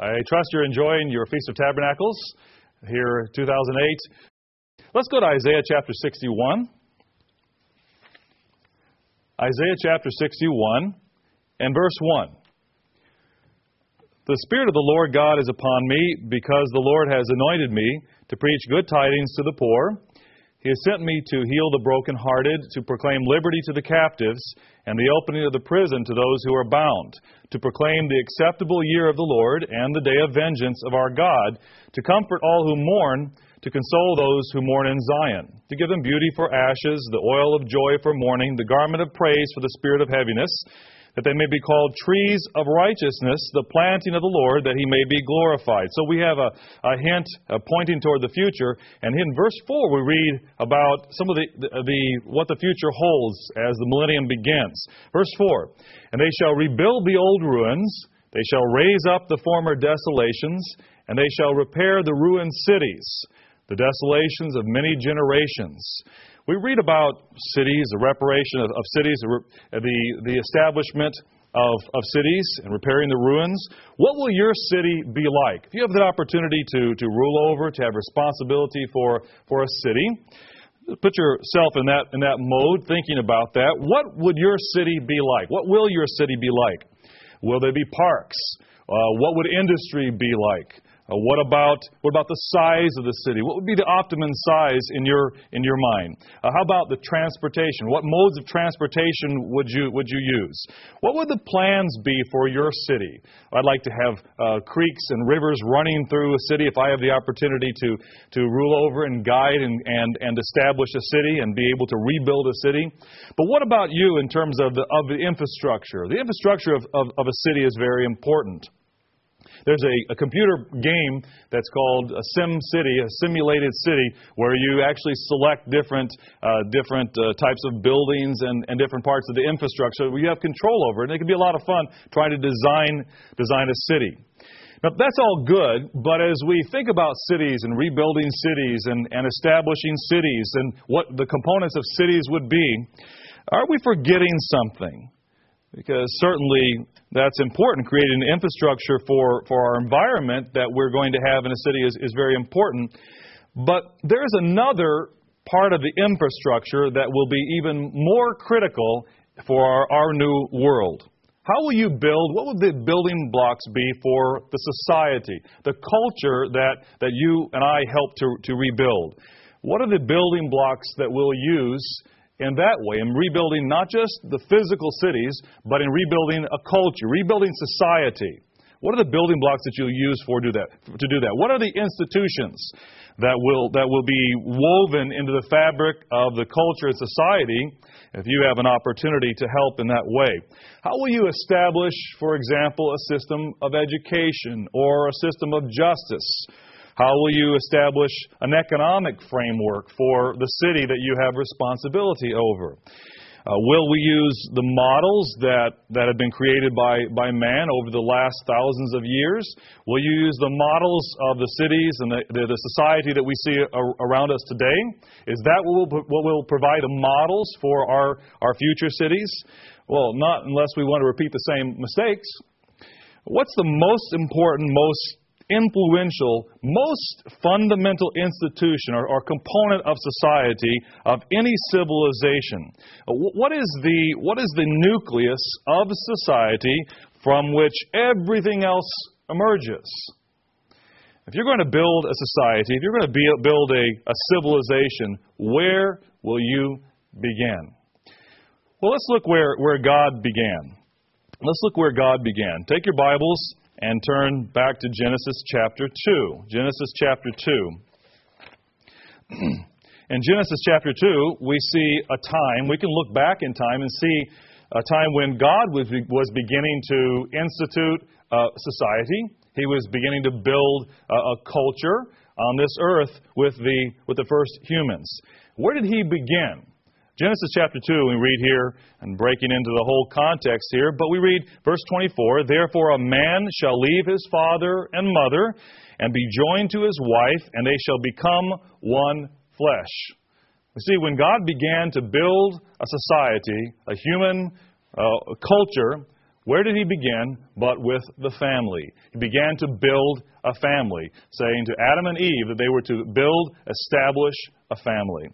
I trust you're enjoying your Feast of Tabernacles here 2008. Let's go to Isaiah chapter 61. Isaiah chapter 61 and verse 1. The Spirit of the Lord God is upon me because the Lord has anointed me to preach good tidings to the poor. He has sent me to heal the brokenhearted, to proclaim liberty to the captives, and the opening of the prison to those who are bound, to proclaim the acceptable year of the Lord and the day of vengeance of our God, to comfort all who mourn, to console those who mourn in Zion, to give them beauty for ashes, the oil of joy for mourning, the garment of praise for the spirit of heaviness that they may be called trees of righteousness, the planting of the Lord, that he may be glorified. So we have a, a hint pointing toward the future. And in verse 4, we read about some of the, the, the, what the future holds as the millennium begins. Verse 4 And they shall rebuild the old ruins, they shall raise up the former desolations, and they shall repair the ruined cities, the desolations of many generations. We read about cities, the reparation of, of cities, the, the establishment of, of cities and repairing the ruins. What will your city be like? If you have the opportunity to, to rule over, to have responsibility for, for a city, put yourself in that, in that mode, thinking about that. What would your city be like? What will your city be like? Will there be parks? Uh, what would industry be like? Uh, what about what about the size of the city? What would be the optimum size in your in your mind? Uh, how about the transportation? What modes of transportation would you would you use? What would the plans be for your city? I'd like to have uh, creeks and rivers running through a city if I have the opportunity to to rule over and guide and and and establish a city and be able to rebuild a city. But what about you in terms of the of the infrastructure? The infrastructure of, of, of a city is very important. There's a, a computer game that's called a Sim City, a simulated city, where you actually select different uh, different uh, types of buildings and, and different parts of the infrastructure. That you have control over it, and it can be a lot of fun trying to design design a city. Now, that's all good, but as we think about cities and rebuilding cities and, and establishing cities and what the components of cities would be, are we forgetting something? Because certainly that's important. Creating an infrastructure for, for our environment that we're going to have in a city is, is very important. But there's another part of the infrastructure that will be even more critical for our, our new world. How will you build? What would the building blocks be for the society, the culture that, that you and I help to, to rebuild? What are the building blocks that we'll use in that way, in rebuilding not just the physical cities, but in rebuilding a culture, rebuilding society. What are the building blocks that you'll use for do that, to do that? What are the institutions that will, that will be woven into the fabric of the culture and society if you have an opportunity to help in that way? How will you establish, for example, a system of education or a system of justice? How will you establish an economic framework for the city that you have responsibility over? Uh, will we use the models that, that have been created by, by man over the last thousands of years? Will you use the models of the cities and the, the, the society that we see around us today? Is that what will, what will provide the models for our, our future cities? Well, not unless we want to repeat the same mistakes. What's the most important, most influential, most fundamental institution or, or, component of society of any civilization. Uh, what is, the, what is the nucleus of society from which everything else emerges? If you're going to build a society, if you're going to be, build a, a civilization, where will you begin? Well, let's look where, where God began. Let's look where God began. Take your Bibles and turn back to Genesis chapter 2. Genesis chapter 2. in Genesis chapter 2, we see a time, we can look back in time and see a time when God was, was beginning to institute a society. He was beginning to build a, a culture on this earth with the, with the first humans. Where did he begin? Genesis chapter 2, we read here, and breaking into the whole context here, but we read verse 24 Therefore a man shall leave his father and mother and be joined to his wife, and they shall become one flesh. You see, when God began to build a society, a human uh, culture, Where did he begin? But with the family. He began to build a family, saying to Adam and Eve that they were to build, establish a family.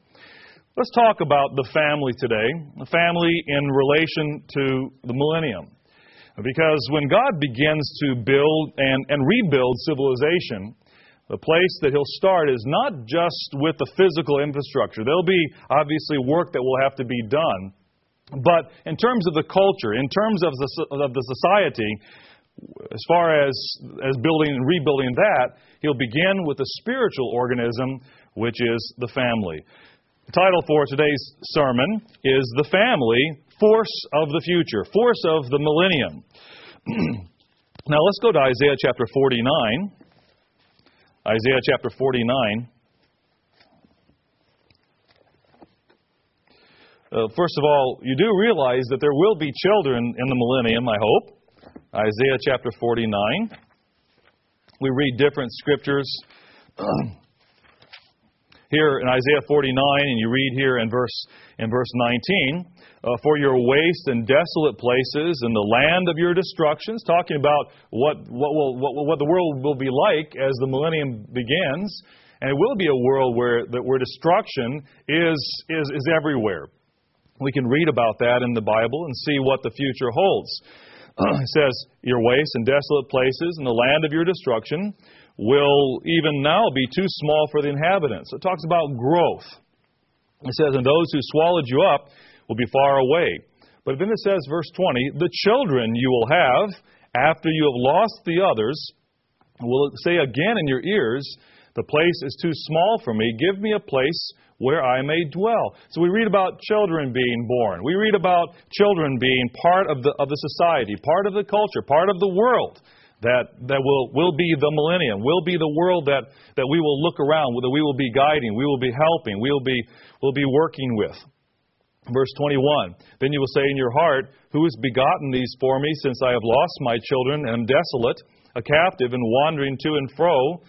Let's talk about the family today, the family in relation to the millennium. Because when God begins to build and, and rebuild civilization, the place that He'll start is not just with the physical infrastructure. There'll be obviously work that will have to be done. But in terms of the culture, in terms of the, of the society, as far as, as building and rebuilding that, he'll begin with the spiritual organism, which is the family. The title for today's sermon is The Family Force of the Future, Force of the Millennium. now let's go to Isaiah chapter 49. Isaiah chapter 49. Uh, first of all, you do realize that there will be children in the millennium, I hope. Isaiah chapter 49. We read different scriptures here in Isaiah 49, and you read here in verse in verse 19. Uh, for your waste and desolate places and the land of your destructions, talking about what, what, will, what, what the world will be like as the millennium begins. And it will be a world where, where destruction is, is, is everywhere. We can read about that in the Bible and see what the future holds. it says, Your waste and desolate places and the land of your destruction will even now be too small for the inhabitants. It talks about growth. It says, And those who swallowed you up will be far away. But then it says, verse 20, The children you will have after you have lost the others will say again in your ears, The place is too small for me. Give me a place where I may dwell. So we read about children being born. We read about children being part of the, of the society, part of the culture, part of the world that, that will, will be the millennium, will be the world that, that we will look around, that we will be guiding, we will be helping, we will be, will be working with. Verse 21 Then you will say in your heart, Who has begotten these for me, since I have lost my children and am desolate, a captive and wandering to and fro?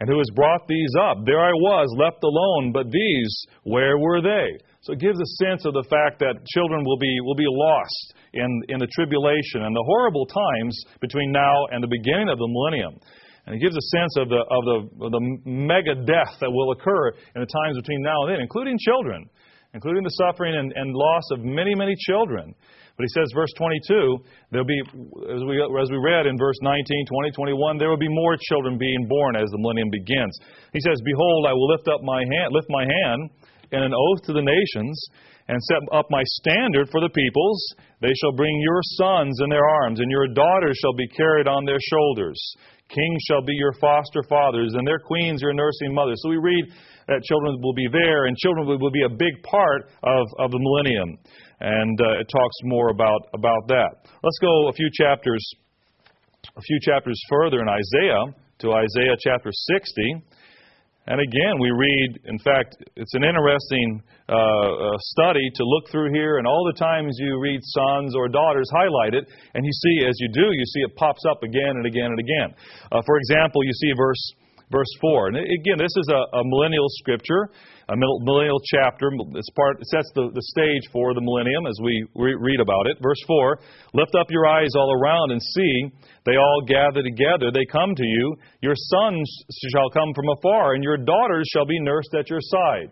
And who has brought these up? There I was, left alone, but these, where were they? So it gives a sense of the fact that children will be, will be lost in, in the tribulation and the horrible times between now and the beginning of the millennium. And it gives a sense of the, of the, of the mega death that will occur in the times between now and then, including children, including the suffering and, and loss of many, many children. But he says, verse 22, there'll be, as we, as we read in verse 19, 20, 21, there will be more children being born as the millennium begins. He says, Behold, I will lift up my hand, lift my hand in an oath to the nations, and set up my standard for the peoples. They shall bring your sons in their arms, and your daughters shall be carried on their shoulders. Kings shall be your foster fathers, and their queens your nursing mothers. So we read that children will be there, and children will be a big part of, of the millennium and uh, it talks more about, about that. Let's go a few chapters, a few chapters further in Isaiah to Isaiah chapter 60. And again, we read, in fact, it's an interesting uh, uh, study to look through here, and all the times you read sons or daughters highlight it, and you see, as you do, you see it pops up again and again and again. Uh, for example, you see verse, verse 4. And again, this is a, a millennial scripture a millennial chapter. It's part, it sets the, the stage for the millennium as we re- read about it. Verse 4 Lift up your eyes all around and see, they all gather together. They come to you. Your sons shall come from afar, and your daughters shall be nursed at your side.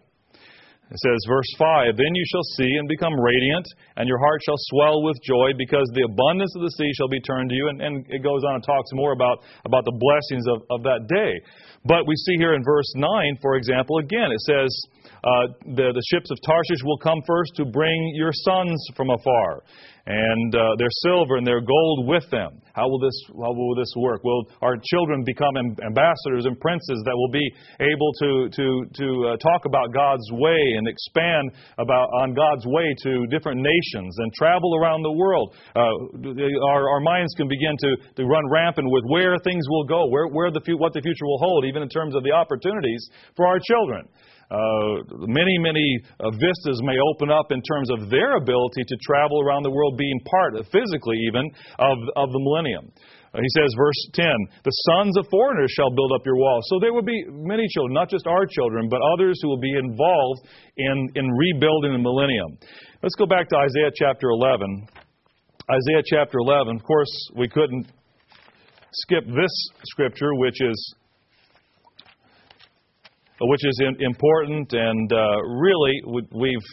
It says, verse 5 Then you shall see and become radiant, and your heart shall swell with joy, because the abundance of the sea shall be turned to you. And, and it goes on and talks more about, about the blessings of, of that day. But we see here in verse 9, for example, again, it says, uh, the, the ships of Tarshish will come first to bring your sons from afar and uh, their silver and their gold with them. How will this how will this work? Will our children become ambassadors and princes that will be able to to to uh, talk about God's way and expand about on God's way to different nations and travel around the world? Uh, our our minds can begin to, to run rampant with where things will go, where where the what the future will hold, even in terms of the opportunities for our children. Uh, many, many uh, vistas may open up in terms of their ability to travel around the world, being part, physically even, of, of the millennium. Uh, he says, verse 10, the sons of foreigners shall build up your walls. So there will be many children, not just our children, but others who will be involved in, in rebuilding the millennium. Let's go back to Isaiah chapter 11. Isaiah chapter 11. Of course, we couldn't skip this scripture, which is which is important and uh, really we've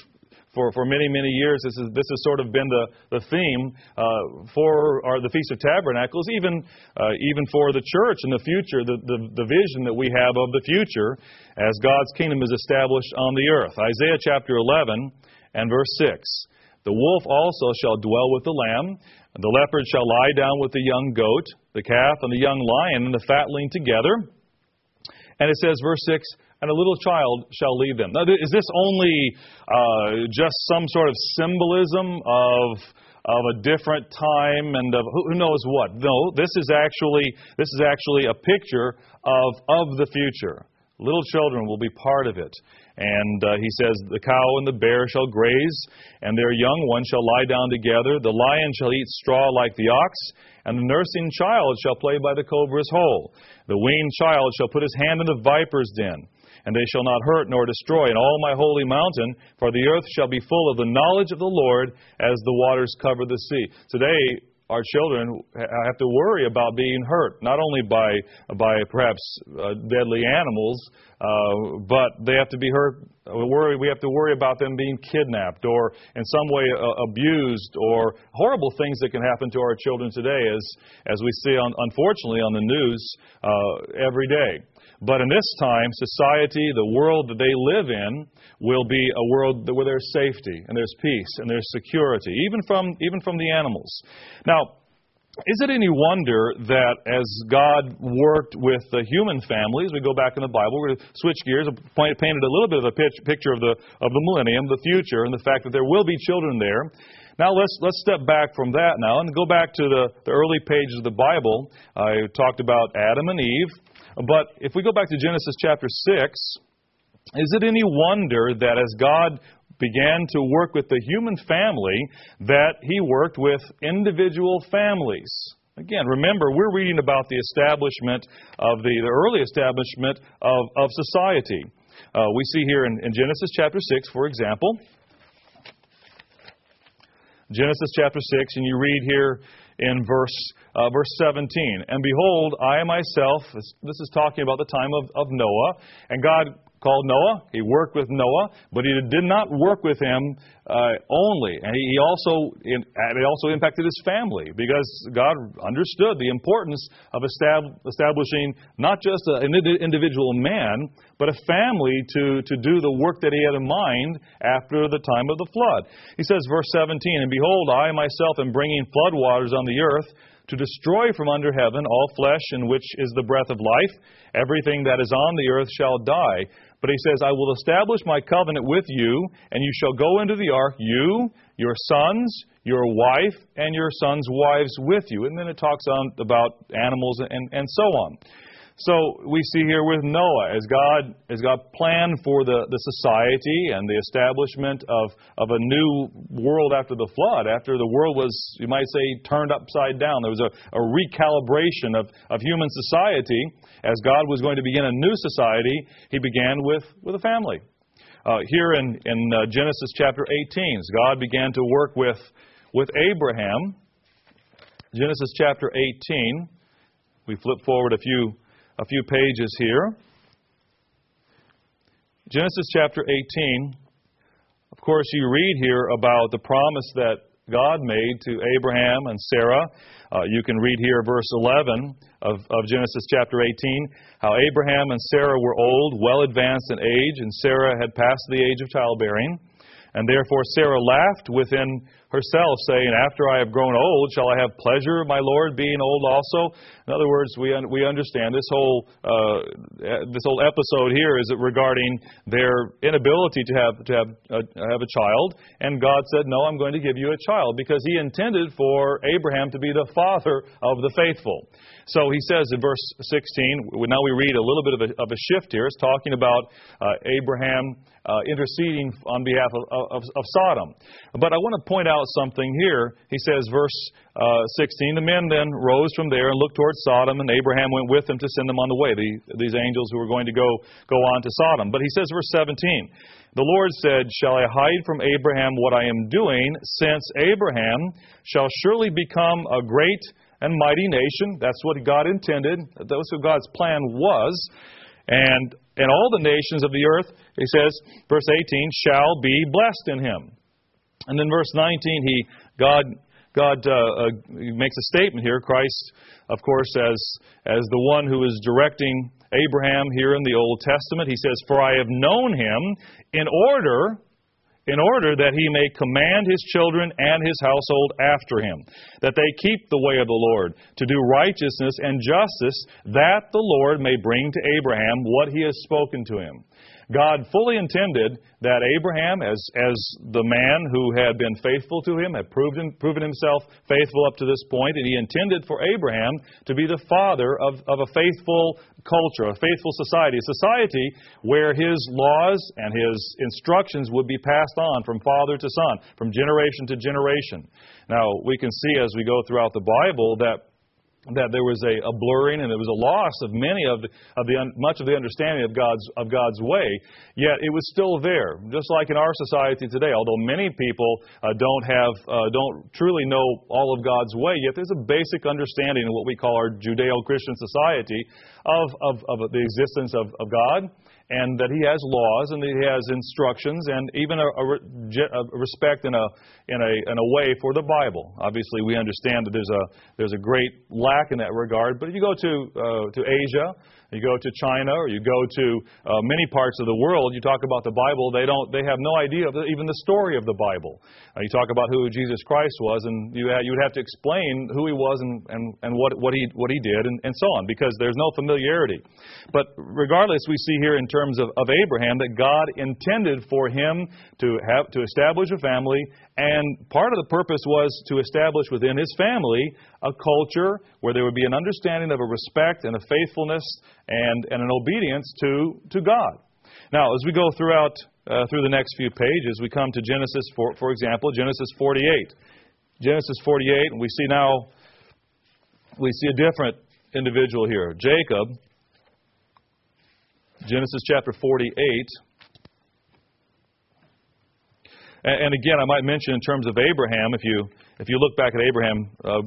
for, for many, many years, this, is, this has sort of been the, the theme uh, for our, the Feast of Tabernacles, even, uh, even for the church in the future, the, the, the vision that we have of the future as God's kingdom is established on the earth. Isaiah chapter 11 and verse 6. The wolf also shall dwell with the lamb, and the leopard shall lie down with the young goat, the calf and the young lion and the fatling together. And it says, verse 6, and a little child shall lead them. Now, is this only uh, just some sort of symbolism of of a different time and of who knows what? No, this is actually this is actually a picture of of the future. Little children will be part of it. And uh, he says, The cow and the bear shall graze, and their young ones shall lie down together. The lion shall eat straw like the ox, and the nursing child shall play by the cobra's hole. The weaned child shall put his hand in the viper's den and they shall not hurt nor destroy in all my holy mountain, for the earth shall be full of the knowledge of the Lord as the waters cover the sea. Today, our children have to worry about being hurt, not only by by perhaps uh, deadly animals, uh, but they have to be hurt. We worry. We have to worry about them being kidnapped or in some way uh, abused or horrible things that can happen to our children today, as as we see on, unfortunately on the news uh, every day. But in this time, society, the world that they live in, will be a world where there's safety and there's peace and there's security, even from, even from the animals. Now, is it any wonder that as God worked with the human families, we go back in the Bible, to switch gears, painted a little bit of a picture of the, of the millennium, the future, and the fact that there will be children there. Now let's let's step back from that now and go back to the, the early pages of the Bible. I talked about Adam and Eve. But if we go back to Genesis chapter 6, is it any wonder that as God began to work with the human family, that he worked with individual families? Again, remember, we're reading about the establishment of the, the early establishment of, of society. Uh, we see here in, in Genesis chapter 6, for example, Genesis chapter 6, and you read here in verse, uh, verse 17. And behold, I myself, this is talking about the time of, of Noah, and God called Noah. He worked with Noah, but he did not work with him uh, only. And he also it also impacted his family because God understood the importance of establishing not just an individual man, but a family to, to do the work that he had in mind after the time of the flood. He says, verse 17, And behold, I myself am bringing flood waters on the earth to destroy from under heaven all flesh in which is the breath of life. Everything that is on the earth shall die. But he says, I will establish my covenant with you, and you shall go into the ark, you, your sons, your wife, and your sons' wives with you. And then it talks on about animals and, and so on. So we see here with Noah, as God, as God planned for the, the society and the establishment of, of a new world after the flood, after the world was, you might say, turned upside down. There was a, a recalibration of, of human society. As God was going to begin a new society, He began with, with a family. Uh, here in, in uh, Genesis chapter 18, God began to work with, with Abraham. Genesis chapter 18. We flip forward a few a few pages here. Genesis chapter 18. Of course, you read here about the promise that God made to Abraham and Sarah. Uh, you can read here verse 11 of, of Genesis chapter 18 how Abraham and Sarah were old, well advanced in age, and Sarah had passed the age of childbearing. And therefore Sarah laughed within herself, saying, After I have grown old, shall I have pleasure, my Lord, being old also? In other words, we, un- we understand this whole, uh, this whole episode here is regarding their inability to have, to have, a, have a child. And God said, No, I'm going to give you a child because He intended for Abraham to be the father of the faithful. So He says in verse 16, now we read a little bit of a, of a shift here. It's talking about uh, Abraham uh, interceding on behalf of, of, of, Sodom. But I want to point out something here. He says, verse uh, 16, the men then rose from there and looked towards Sodom, and Abraham went with them to send them on the way, the, these angels who were going to go, go on to Sodom. But he says, verse 17, The Lord said, Shall I hide from Abraham what I am doing, since Abraham shall surely become a great and mighty nation? That's what God intended. That's what God's plan was. And, and all the nations of the earth, he says, verse 18, shall be blessed in him. And then verse 19, he, God, God uh, uh, makes a statement here. Christ, of course, as, as the one who is directing Abraham here in the Old Testament. He says, For I have known him in order in order that he may command his children and his household after him, that they keep the way of the Lord, to do righteousness and justice, that the Lord may bring to Abraham what he has spoken to him. God fully intended that Abraham, as, as the man who had been faithful to him, had proven, proven himself faithful up to this point, and he intended for Abraham to be the father of, of a faithful culture, a faithful society, a society where his laws and his instructions would be passed on from father to son, from generation to generation. Now, we can see as we go throughout the Bible that that there was a, a, blurring and there was a loss of many of the, of the much of the understanding of God's of God's way. Yet it was still there, just like in our society today. Although many people uh, don't have uh, don't truly know all of God's way, yet there's a basic understanding of what we call our Judeo-Christian society of of, of the existence of, of God and that he has laws and that he has instructions and even a, a, a, respect in a, in, a, in a way for the Bible. Obviously, we understand that there's a, there's a great lack in that regard, but if you go to, uh, to Asia, you go to China or you go to uh, many parts of the world, you talk about the Bible, they, don't, they have no idea of the, even the story of the Bible. Uh, you talk about who Jesus Christ was, and you, ha- you would have to explain who he was and, and, and what, what, he, what he did, and, and so on, because there's no familiarity. But regardless, we see here in terms of, of Abraham that God intended for him to, have, to establish a family and part of the purpose was to establish within his family a culture where there would be an understanding of a respect and a faithfulness and, and an obedience to, to God. Now, as we go throughout uh, through the next few pages, we come to Genesis, for, for example, Genesis 48. Genesis 48, and we see now, we see a different individual here. Jacob, Genesis chapter 48. And, again, I might mention in terms of Abraham, if you if you look back at Abraham uh,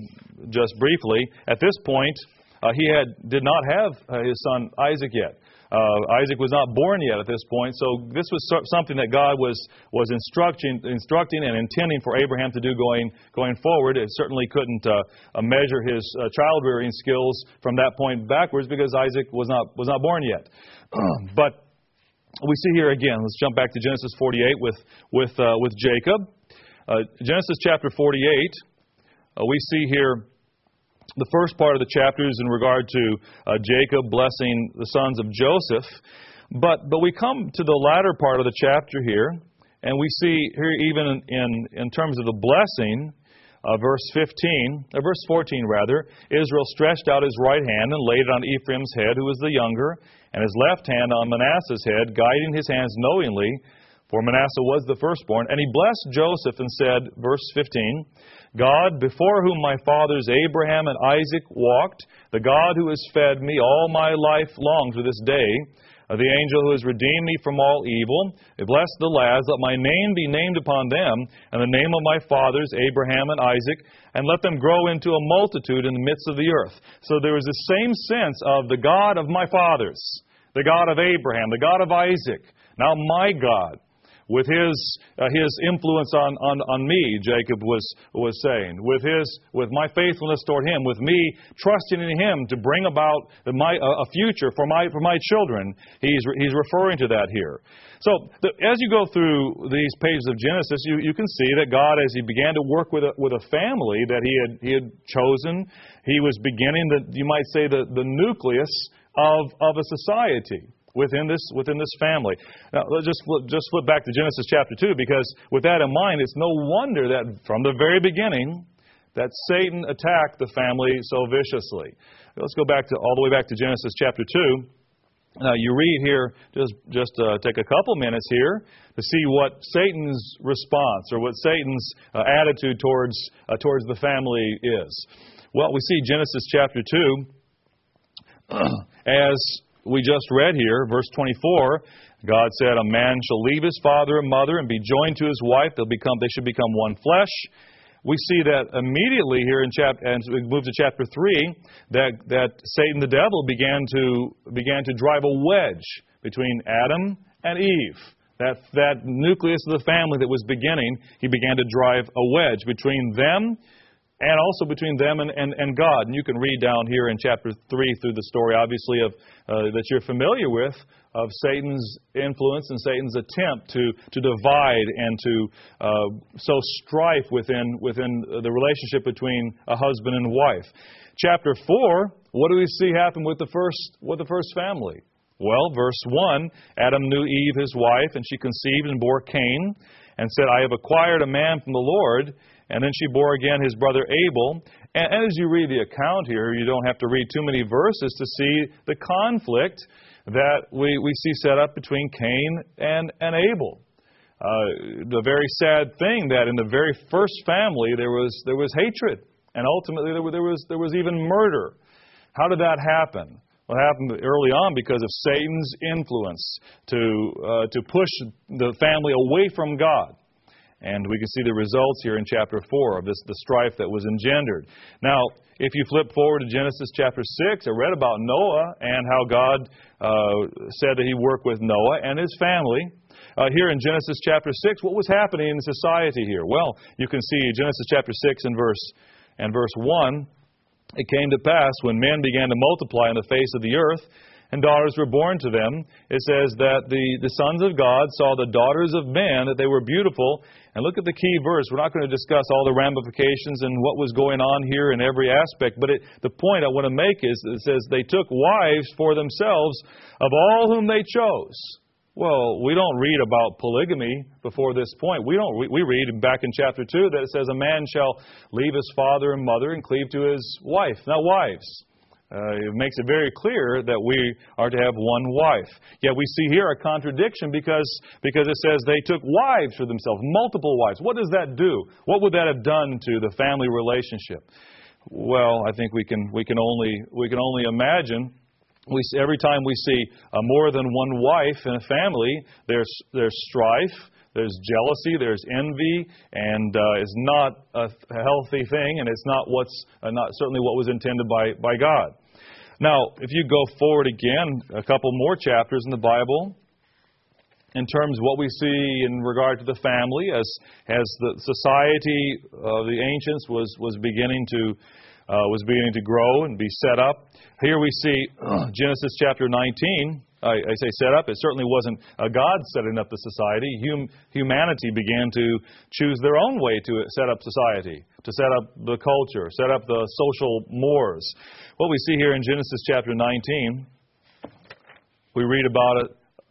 just briefly, at this point uh, he had did not have uh, his son Isaac yet. Uh, Isaac was not born yet at this point, so this was something that God was was instructing instructing and intending for Abraham to do going going forward. It certainly couldn't uh, uh, measure his child rearing skills from that point backwards because Isaac was not was not born yet. but we see here again, let's jump back to Genesis 48 with, with, with Jacob. Uh, Genesis chapter 48, uh, we see here the first part of the chapter is in regard to uh, Jacob blessing the sons of Joseph. But, but we come to the latter part of the chapter here, and we see here, even in, in, terms of the blessing, uh, verse 15, uh, verse 14 rather, Israel stretched out his right hand and laid it on Ephraim's head, who was the younger, and his left hand on Manasseh's head, guiding his hands knowingly, for Manasseh was the firstborn. And he blessed Joseph and said, verse 15, God, before whom my fathers Abraham and Isaac walked, the God who has fed me all my life long to this day, uh, the angel who has redeemed me from all evil. Bless the lads, let my name be named upon them, and the name of my fathers, Abraham and Isaac, and let them grow into a multitude in the midst of the earth. So there is the same sense of the God of my fathers, the God of Abraham, the God of Isaac, now my God with his, uh, his influence on, on, on me, Jacob was, was saying, with, his, with my faithfulness toward him, with me trusting in him to bring about my, a future for my, for my children. He's, he's referring to that here. So, the, as you go through these pages of Genesis, you, you can see that God, as He began to work with a, with a family that He had, he had chosen, He was beginning the, you might say, the, the nucleus of, of a society within this within this family. Now let's just just flip back to Genesis chapter two because with that in mind, it's no wonder that from the very beginning that Satan attacked the family so viciously. Let's go back to all the way back to Genesis chapter two. Now you read here, just just uh, take a couple minutes here to see what Satan's response or what Satan's uh, attitude towards uh, towards the family is. Well, we see Genesis chapter two as we just read here, verse 24, God said, A man shall leave his father and mother and be joined to his wife. They'll become, they should become one flesh. We see that immediately here in chapter, and we move to chapter 3, that, that Satan the devil began to, began to drive a wedge between Adam and Eve. That, that nucleus of the family that was beginning, he began to drive a wedge between them and also between them and, and, and God. And you can read down here in chapter 3 through the story, obviously, of, uh, that you're familiar with, of Satan's influence and Satan's attempt to, to divide and to uh, sow strife within, within the relationship between a husband and wife. Chapter 4, what do we see happen with the first, with the first family? Well, verse 1 Adam knew Eve, his wife, and she conceived and bore Cain, and said, I have acquired a man from the Lord. And then she bore again his brother Abel. And, as you read the account here, you don't have to read too many verses to see the conflict that we, we see set up between Cain and, and Abel. Uh, the very sad thing that in the very first family there was, there was hatred, and ultimately there was, there, was, there was even murder. How did that happen? Well, it happened early on because of Satan's influence to, uh, to push the family away from God. And we can see the results here in chapter 4 of this, the strife that was engendered. Now, if you flip forward to Genesis chapter 6, I read about Noah and how God uh, said that he worked with Noah and his family. Uh, here in Genesis chapter 6, what was happening in society here? Well, you can see Genesis chapter 6 and verse, and verse 1. It came to pass when men began to multiply on the face of the earth, and daughters were born to them. It says that the, the sons of God saw the daughters of men, that they were beautiful. And look at the key verse. We're not going to discuss all the ramifications and what was going on here in every aspect, but it, the point I want to make is it says they took wives for themselves of all whom they chose. Well, we don't read about polygamy before this point. We don't. We read back in chapter two that it says a man shall leave his father and mother and cleave to his wife. Now, wives. Uh, it makes it very clear that we are to have one wife. Yet we see here a contradiction because, because it says they took wives for themselves, multiple wives. What does that do? What would that have done to the family relationship? Well, I think we can, we can, only, we can only imagine. We, every time we see uh, more than one wife in a family, there's, there's strife, there's jealousy, there's envy, and uh, it's not a healthy thing, and it's not what's uh, not certainly what was intended by, by God. Now, if you go forward again, a couple more chapters in the Bible, in terms of what we see in regard to the family, as as the society of the ancients was was beginning to uh, was beginning to grow and be set up. Here we see Genesis chapter 19. I, I, say set up. It certainly wasn't a God setting up the society. Hum, humanity began to choose their own way to set up society, to set up the culture, set up the social mores. What we see here in Genesis chapter 19, we read about it,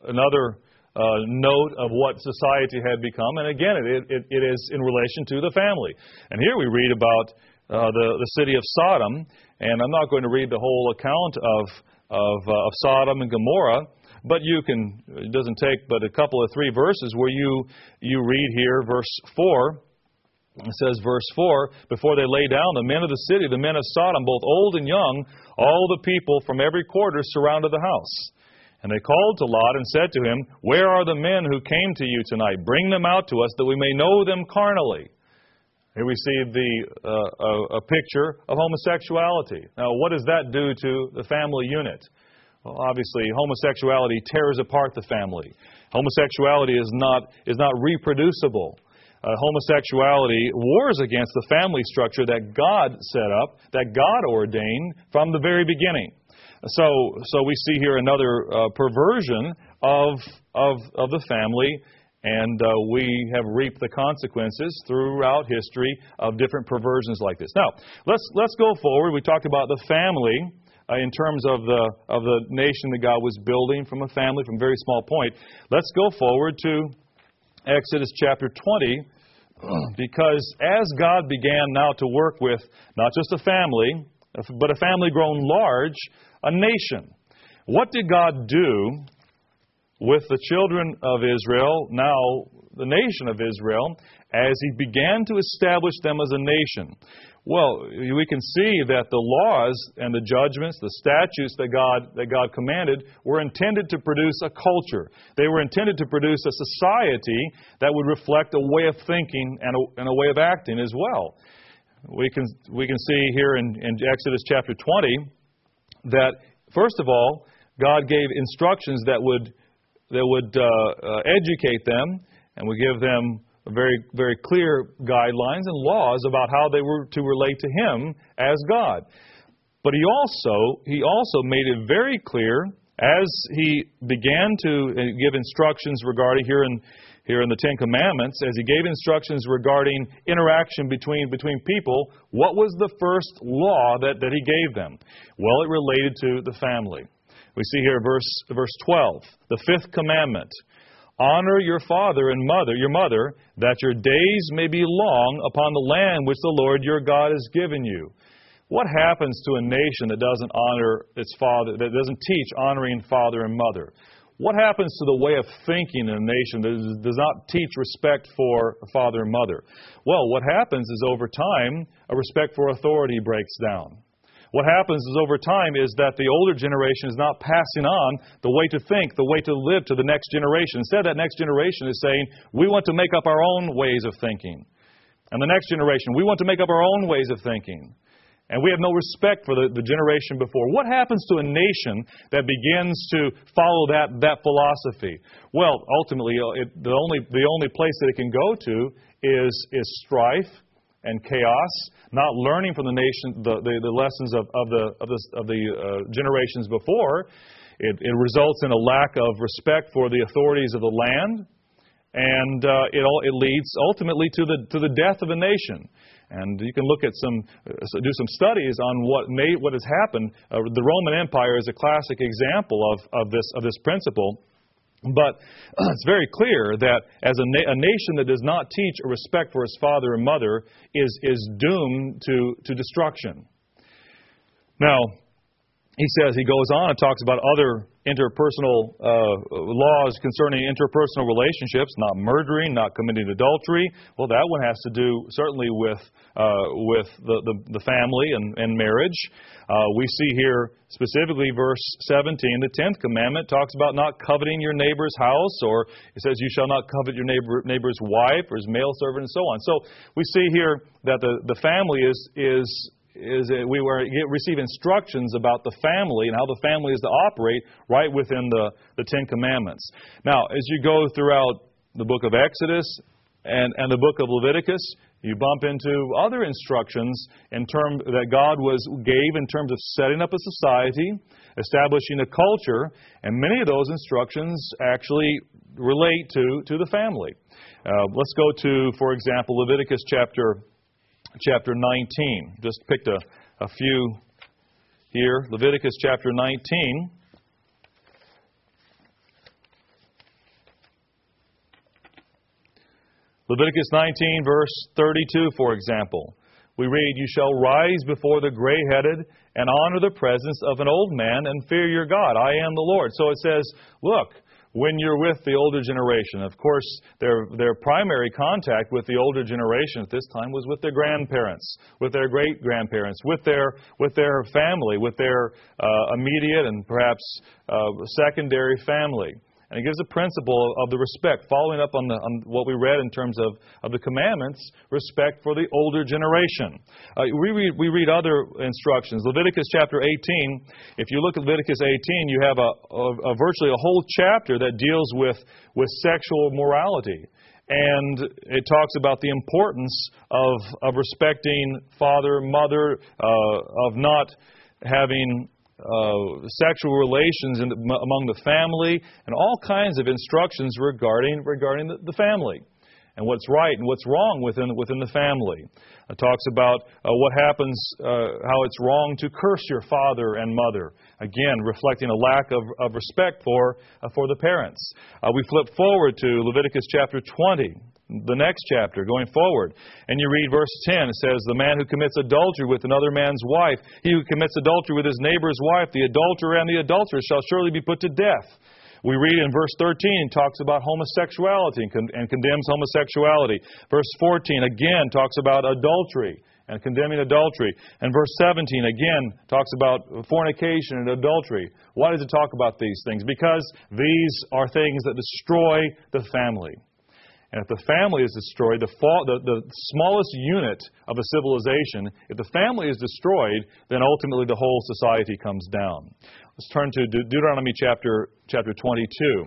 another uh, note of what society had become. And again, it, it, it is in relation to the family. And here we read about uh, the, the city of Sodom. And I'm not going to read the whole account of of, uh, of Sodom and Gomorrah. But you can, it doesn't take but a couple of three verses where you, you read here, verse 4. It says, verse 4 Before they lay down, the men of the city, the men of Sodom, both old and young, all the people from every quarter surrounded the house. And they called to Lot and said to him, Where are the men who came to you tonight? Bring them out to us that we may know them carnally. Here we see the, uh, a, a, picture of homosexuality. Now, what does that do to the family unit? Well, obviously, homosexuality tears apart the family. Homosexuality is not, is not reproducible. Uh, homosexuality wars against the family structure that God set up, that God ordained from the very beginning. So, so we see here another uh, perversion of, of, of the family and uh, we have reaped the consequences throughout history of different perversions like this. Now, let's, let's go forward. We talked about the family uh, in terms of the, of the nation that God was building from a family, from a very small point. Let's go forward to Exodus chapter 20, because as God began now to work with not just a family, but a family grown large, a nation. What did God do with the children of Israel, now the nation of Israel, as he began to establish them as a nation. Well, we can see that the laws and the judgments, the statutes that God, that God commanded were intended to produce a culture. They were intended to produce a society that would reflect a way of thinking and a, and a way of acting as well. We can, we can see here in, in Exodus chapter 20 that, first of all, God gave instructions that would, that would uh, uh, educate them and would give them very, very clear guidelines and laws about how they were to relate to Him as God. But He also, He also made it very clear as He began to uh, give instructions regarding here in here in the Ten Commandments, as He gave instructions regarding interaction between between people, what was the first law that, that He gave them? Well, it related to the family. We see here verse verse 12, the fifth commandment. Honor your father and mother, your mother, that your days may be long upon the land which the Lord your God has given you. What happens to a nation that doesn't honor its father, that doesn't teach honoring father and mother? What happens to the way of thinking in a nation that does not teach respect for father and mother? Well, what happens is over time, a respect for authority breaks down. What happens is over time is that the older generation is not passing on the way to think, the way to live to the next generation. Instead, that next generation is saying, we want to make up our own ways of thinking. And the next generation, we want to make up our own ways of thinking. And we have no respect for the, the generation before. What happens to a nation that begins to follow that, that philosophy? Well, ultimately, uh, it, the, only, the only place that it can go to is, is strife and chaos, not learning from the nation the, the, the lessons of, of the, of the, of the uh, generations before. It, it, results in a lack of respect for the authorities of the land, and uh, it, all, it leads ultimately to the, to the death of a nation. And you can look at some, uh, do some studies on what may, what has happened. Uh, the Roman Empire is a classic example of, of this of this principle. But uh, it's very clear that as a, na- a, nation that does not teach a respect for its father and mother is, is doomed to, to destruction. Now, he says, he goes on and talks about other interpersonal uh, laws concerning interpersonal relationships, not murdering, not committing adultery. Well, that one has to do certainly with uh, with the, the, the, family and, and marriage. Uh, we see here specifically verse 17, the tenth commandment talks about not coveting your neighbor's house, or it says you shall not covet your neighbor, neighbor's wife or his male servant, and so on. So we see here that the, the family is is is that we were receive instructions about the family and how the family is to operate right within the, the Ten Commandments. Now, as you go throughout the book of Exodus and, and the book of Leviticus, you bump into other instructions in term that God was gave in terms of setting up a society, establishing a culture, and many of those instructions actually relate to, to the family. Uh, let's go to, for example, Leviticus chapter chapter 19. Just picked a, a few here. Leviticus chapter 19. Leviticus 19, verse 32, for example. We read, You shall rise before the gray headed and honor the presence of an old man and fear your God. I am the Lord. So it says, Look, when you're with the older generation. Of course, their, their primary contact with the older generation at this time was with their grandparents, with their great grandparents, with their, with their family, with their uh, immediate and perhaps uh, secondary family. And it gives a principle of the respect, following up on, the, on what we read in terms of, of the commandments, respect for the older generation. Uh, we, read, we read other instructions. Leviticus chapter 18, if you look at Leviticus 18, you have a, a, a virtually a whole chapter that deals with, with sexual morality and it talks about the importance of, of respecting father, mother, uh, of not having uh, sexual relations in, among the family, and all kinds of instructions regarding regarding the, the family and what's right and what's wrong within within the family. It talks about uh, what happens, uh, how it's wrong to curse your father and mother. Again, reflecting a lack of, of respect for uh, for the parents. Uh, we flip forward to Leviticus chapter 20 the next chapter, going forward. And you read verse 10, it says, The man who commits adultery with another man's wife, he who commits adultery with his neighbor's wife, the adulterer and the adulteress shall surely be put to death. We read in verse 13, talks about homosexuality and, con- and condemns homosexuality. Verse 14, again, talks about adultery and condemning adultery. And verse 17 again talks about fornication and adultery. Why does it talk about these things? Because these are things that destroy the family. And if the family is destroyed, the, fall, the, the, smallest unit of a civilization, if the family is destroyed, then ultimately the whole society comes down. Let's turn to De- Deuteronomy chapter, chapter 22.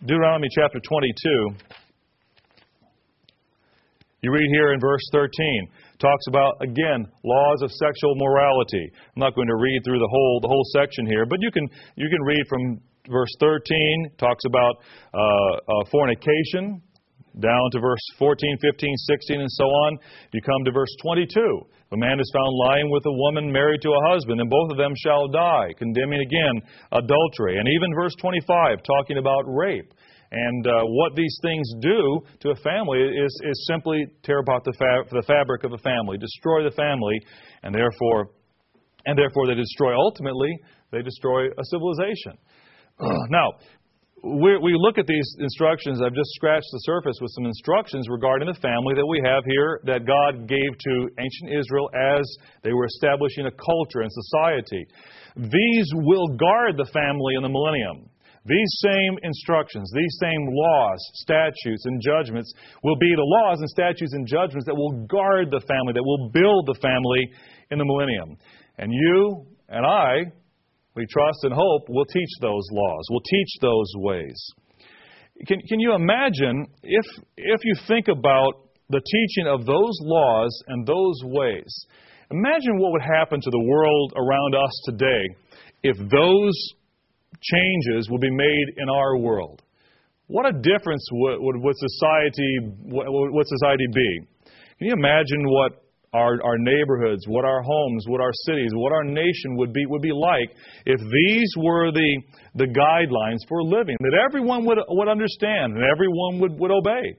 Deuteronomy chapter 22. You read here in verse 13 talks about again laws of sexual morality. I'm not going to read through the whole the whole section here, but you can you can read from verse 13 talks about uh, uh, fornication down to verse 14, 15, 16, and so on. You come to verse 22. If a man is found lying with a woman married to a husband, and both of them shall die, condemning again adultery. And even verse 25, talking about rape. And uh, what these things do to a family is, is simply tear apart the, the fabric of a family, destroy the family, and therefore, and therefore they destroy ultimately they destroy a civilization. now, we look at these instructions. I've just scratched the surface with some instructions regarding the family that we have here that God gave to ancient Israel as they were establishing a culture and society. These will guard the family in the millennium. These same instructions, these same laws, statutes, and judgments will be the laws and statutes and judgments that will guard the family, that will build the family in the millennium. And you and I, we trust and hope, will teach those laws, will teach those ways. Can, can you imagine if, if you think about the teaching of those laws and those ways? Imagine what would happen to the world around us today if those changes will be made in our world. What a difference would, would, would society would society be? Can you imagine what our, our neighborhoods, what our homes, what our cities, what our nation would be would be like if these were the the guidelines for living that everyone would would understand and everyone would, would obey?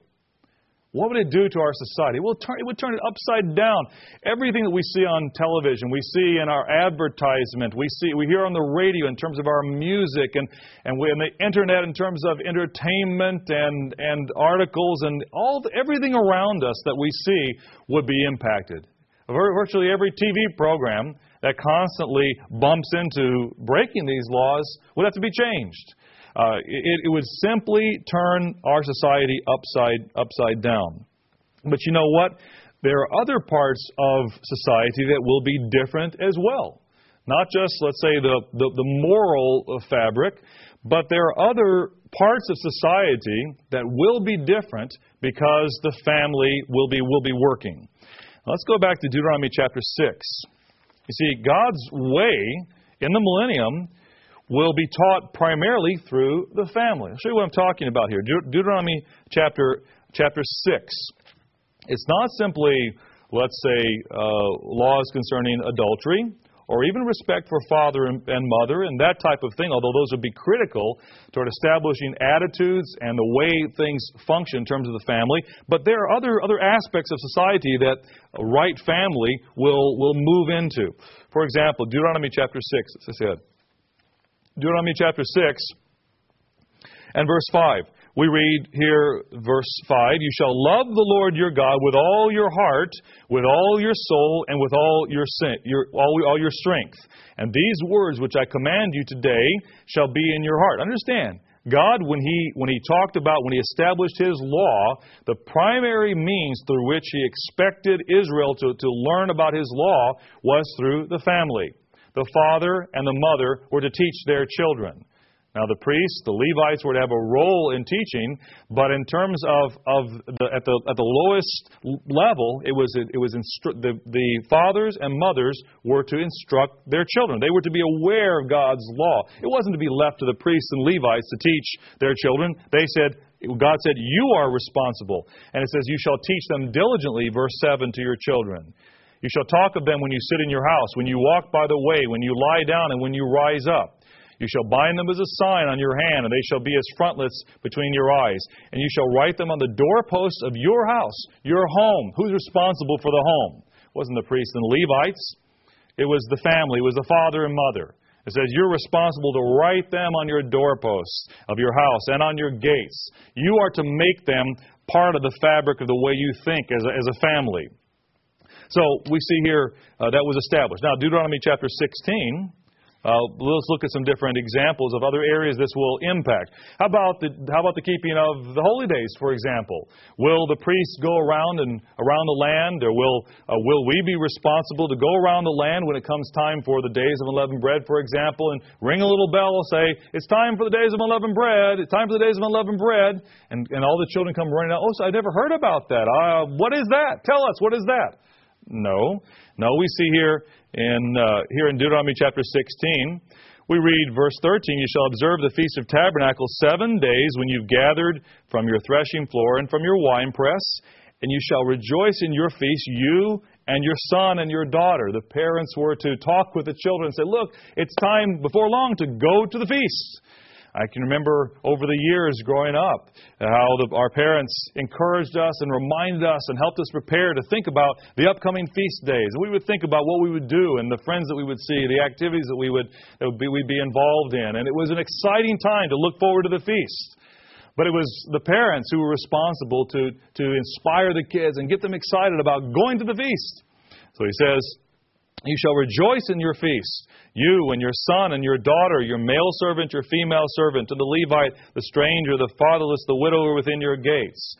What would it do to our society? It, turn, it would turn it upside down. Everything that we see on television, we see in our advertisement, we see, we hear on the radio in terms of our music, and and, we, and the internet in terms of entertainment and and articles and all the, everything around us that we see would be impacted. Virtually every TV program that constantly bumps into breaking these laws would have to be changed. Uh, it, it would simply turn our society upside, upside down. But you know what? There are other parts of society that will be different as well. Not just, let's say, the, the, the moral fabric, but there are other parts of society that will be different because the family will be, will be working. Let's go back to Deuteronomy chapter 6. You see, God's way in the millennium will be taught primarily through the family. I'll show you what I'm talking about here. De- Deuteronomy chapter, chapter 6. It's not simply, let's say, uh, laws concerning adultery or even respect for father and, and mother and that type of thing, although those would be critical toward establishing attitudes and the way things function in terms of the family. But there are other, other aspects of society that a right family will, will move into. For example, Deuteronomy chapter 6, as I said. Deuteronomy chapter 6 and verse 5. We read here, verse 5 You shall love the Lord your God with all your heart, with all your soul, and with all your, your, all, all your strength. And these words which I command you today shall be in your heart. Understand, God, when he, when he talked about, when he established his law, the primary means through which he expected Israel to, to learn about his law was through the family the father and the mother were to teach their children. Now, the priests, the Levites, were to have a role in teaching, but in terms of, of the, at, the, at the lowest level, it was, it was instru- the, the fathers and mothers were to instruct their children. They were to be aware of God's law. It wasn't to be left to the priests and Levites to teach their children. They said, God said, You are responsible. And it says, You shall teach them diligently, verse 7, to your children. You shall talk of them when you sit in your house, when you walk by the way, when you lie down, and when you rise up. You shall bind them as a sign on your hand, and they shall be as frontlets between your eyes. And you shall write them on the doorposts of your house, your home. Who's responsible for the home? It wasn't the priests and the Levites. It was the family. It was the father and mother. It says you're responsible to write them on your doorposts of your house and on your gates. You are to make them part of the fabric of the way you think as a, as a family. So we see here uh, that was established. Now, Deuteronomy chapter 16 uh, let's look at some different examples of other areas this will impact. How about the how about the keeping of the holy days, for example? Will the priests go around and around the land, or will uh, will we be responsible to go around the land when it comes time for the days of unleavened bread, for example, and ring a little bell, say it's time for the days of unleavened bread, it's time for the days of unleavened bread, and and all the children come running out. Oh, so I never heard about that. Uh, what is that? Tell us what is that? No, no. We see here in, uh, here in Deuteronomy chapter 16, we read verse 13 You shall observe the Feast of Tabernacles seven days when you've gathered from your threshing floor and from your winepress, and you shall rejoice in your feast, you and your son and your daughter. The parents were to talk with the children and say, Look, it's time before long to go to the feast. I can remember over the years growing up how the, our parents encouraged us and reminded us and helped us prepare to think about the upcoming feast days. We would think about what we would do and the friends that we would see, the activities that we would that would be, we'd be involved in, and it was an exciting time to look forward to the feast. But it was the parents who were responsible to, to inspire the kids and get them excited about going to the feast. So he says, You shall rejoice in your feast you and your son and your daughter, your male servant, your female servant, to the Levite, the stranger, the fatherless, the widower within your gates.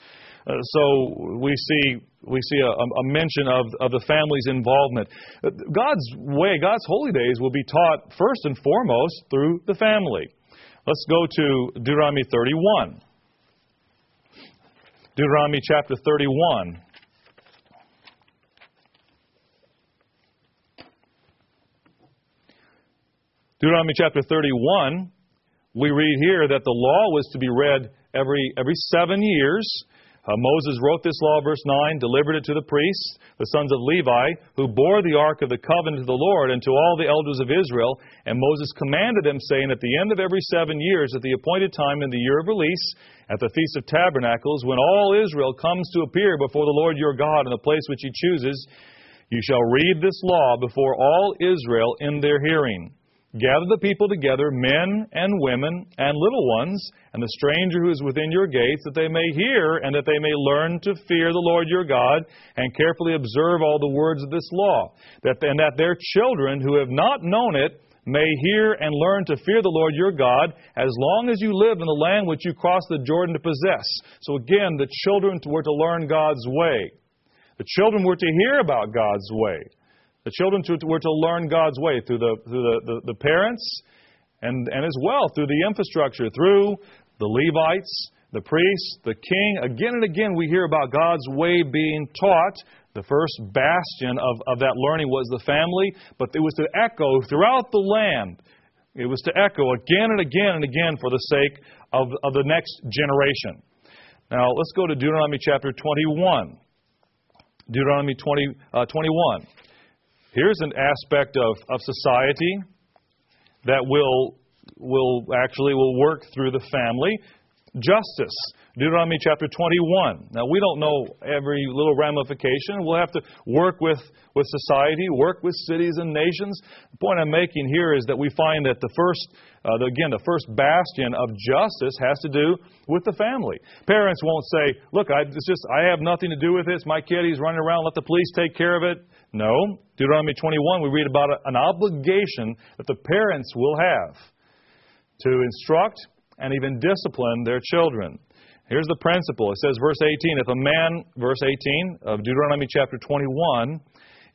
Uh, so we see we see a, a, mention of, of the family's involvement. Uh, God's way, God's holy days will be taught first and foremost through the family. Let's go to Deuteronomy 31. Deuteronomy chapter 31. Deuteronomy chapter 31, we read here that the law was to be read every, every seven years. Uh, Moses wrote this law, verse 9, delivered it to the priests, the sons of Levi, who bore the ark of the covenant to the Lord, and to all the elders of Israel. And Moses commanded them, saying, At the end of every seven years, at the appointed time in the year of release, at the Feast of Tabernacles, when all Israel comes to appear before the Lord your God in the place which he chooses, you shall read this law before all Israel in their hearing. Gather the people together, men and women and little ones, and the stranger who is within your gates, that they may hear and that they may learn to fear the Lord your God and carefully observe all the words of this law, that, and that their children who have not known it may hear and learn to fear the Lord your God as long as you live in the land which you crossed the Jordan to possess. So again, the children were to learn God's way. The children were to hear about God's way. The children were to learn God's way through the, through the, the, the parents and, and as well through the infrastructure, through the Levites, the priests, the king. Again and again, we hear about God's way being taught. The first bastion of, of that learning was the family, but it was to echo throughout the land. It was to echo again and again and again for the sake of, of the next generation. Now, let's go to Deuteronomy chapter 21. Deuteronomy 20, uh, 21. Here's an aspect of, of society that will, will actually will work through the family. Justice. Deuteronomy chapter 21. Now, we don't know every little ramification. We'll have to work with, with society, work with cities and nations. The point I'm making here is that we find that the first, uh, the, again, the first bastion of justice has to do with the family. Parents won't say, Look, I, it's just, I have nothing to do with this. My kid, he's running around, let the police take care of it. No. Deuteronomy 21, we read about an obligation that the parents will have to instruct and even discipline their children. Here's the principle. It says, verse 18, if a man, verse 18 of Deuteronomy chapter 21,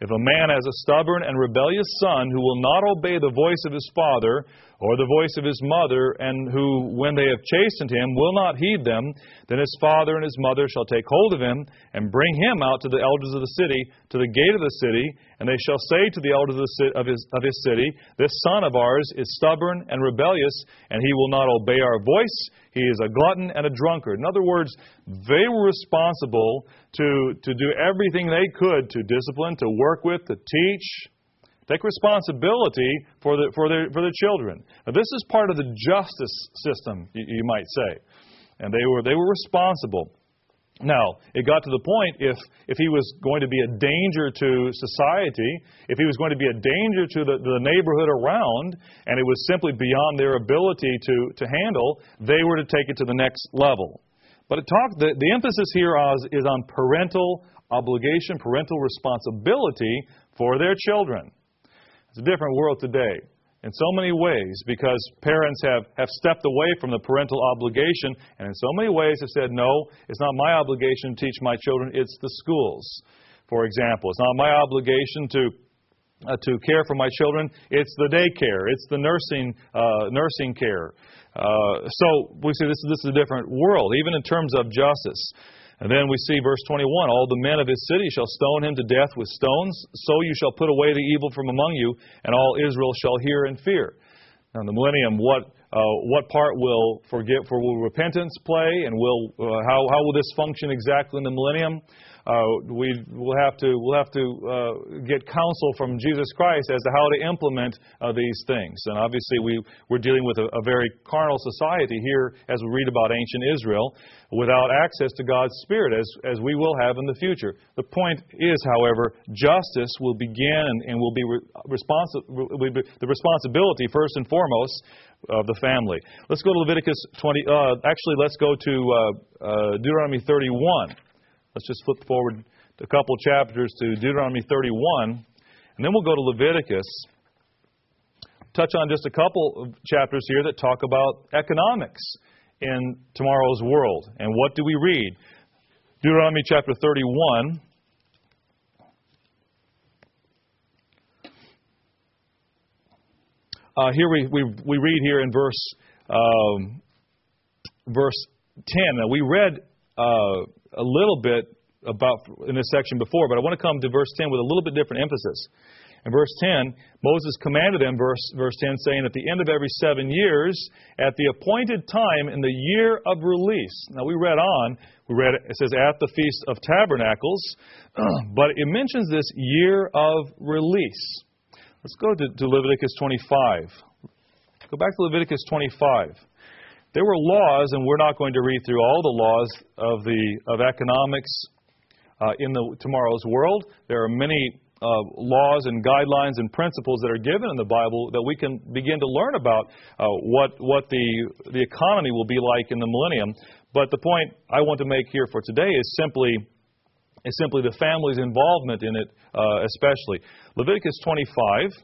if a man has a stubborn and rebellious son who will not obey the voice of his father or the voice of his mother, and who, when they have chastened him, will not heed them, then his father and his mother shall take hold of him and bring him out to the elders of the city, to the gate of the city, and they shall say to the elders of his, of his city, This son of ours is stubborn and rebellious, and he will not obey our voice. He is a glutton and a drunkard. In other words, they were responsible to, to do everything they could to discipline, to work with, to teach, take responsibility for, the, for, their, for their children. Now, this is part of the justice system, you, you might say. And they were, they were responsible. Now, it got to the point if, if he was going to be a danger to society, if he was going to be a danger to the, the neighborhood around, and it was simply beyond their ability to, to handle, they were to take it to the next level. But it talk, the, the emphasis here is, is on parental obligation, parental responsibility for their children. It's a different world today in so many ways because parents have, have stepped away from the parental obligation and in so many ways have said, no, it's not my obligation to teach my children, it's the schools. For example, it's not my obligation to uh, to care for my children, it's the daycare, it's the nursing uh, nursing care. Uh, so we see this, this is a different world, even in terms of justice. And then we see verse 21 All the men of his city shall stone him to death with stones, so you shall put away the evil from among you, and all Israel shall hear and fear. Now, in the millennium, what, uh, what part will forget for will repentance play, and will, uh, how, how will this function exactly in the millennium? Uh, we will have to we'll have to uh, get counsel from Jesus Christ as to how to implement uh, these things. And obviously, we we're dealing with a, a, very carnal society here as we read about ancient Israel, without access to God's Spirit, as as we will have in the future. The point is, however, justice will begin and, and will be re- will be the responsibility first and foremost of the family. Let's go to Leviticus 20. Uh, actually, let's go to uh, uh, Deuteronomy 31. Let's just flip forward a couple chapters to Deuteronomy 31, and then we'll go to Leviticus. Touch on just a couple of chapters here that talk about economics in tomorrow's world. And what do we read? Deuteronomy chapter 31. Uh, here we, we, we read here in verse um, verse 10. Now we read uh, a little bit about in this section before, but I want to come to verse 10 with a little bit different emphasis. In verse 10, Moses commanded them, verse, verse 10, saying, At the end of every seven years, at the appointed time in the year of release. Now we read on, we read it says, At the Feast of Tabernacles, but it mentions this year of release. Let's go to, to Leviticus 25. Go back to Leviticus 25. There were laws, and we're not going to read through all the laws of, the, of economics uh, in the, tomorrow's world. There are many uh, laws and guidelines and principles that are given in the Bible that we can begin to learn about uh, what, what the, the economy will be like in the millennium. But the point I want to make here for today is simply, is simply the family's involvement in it, uh, especially. Leviticus 25.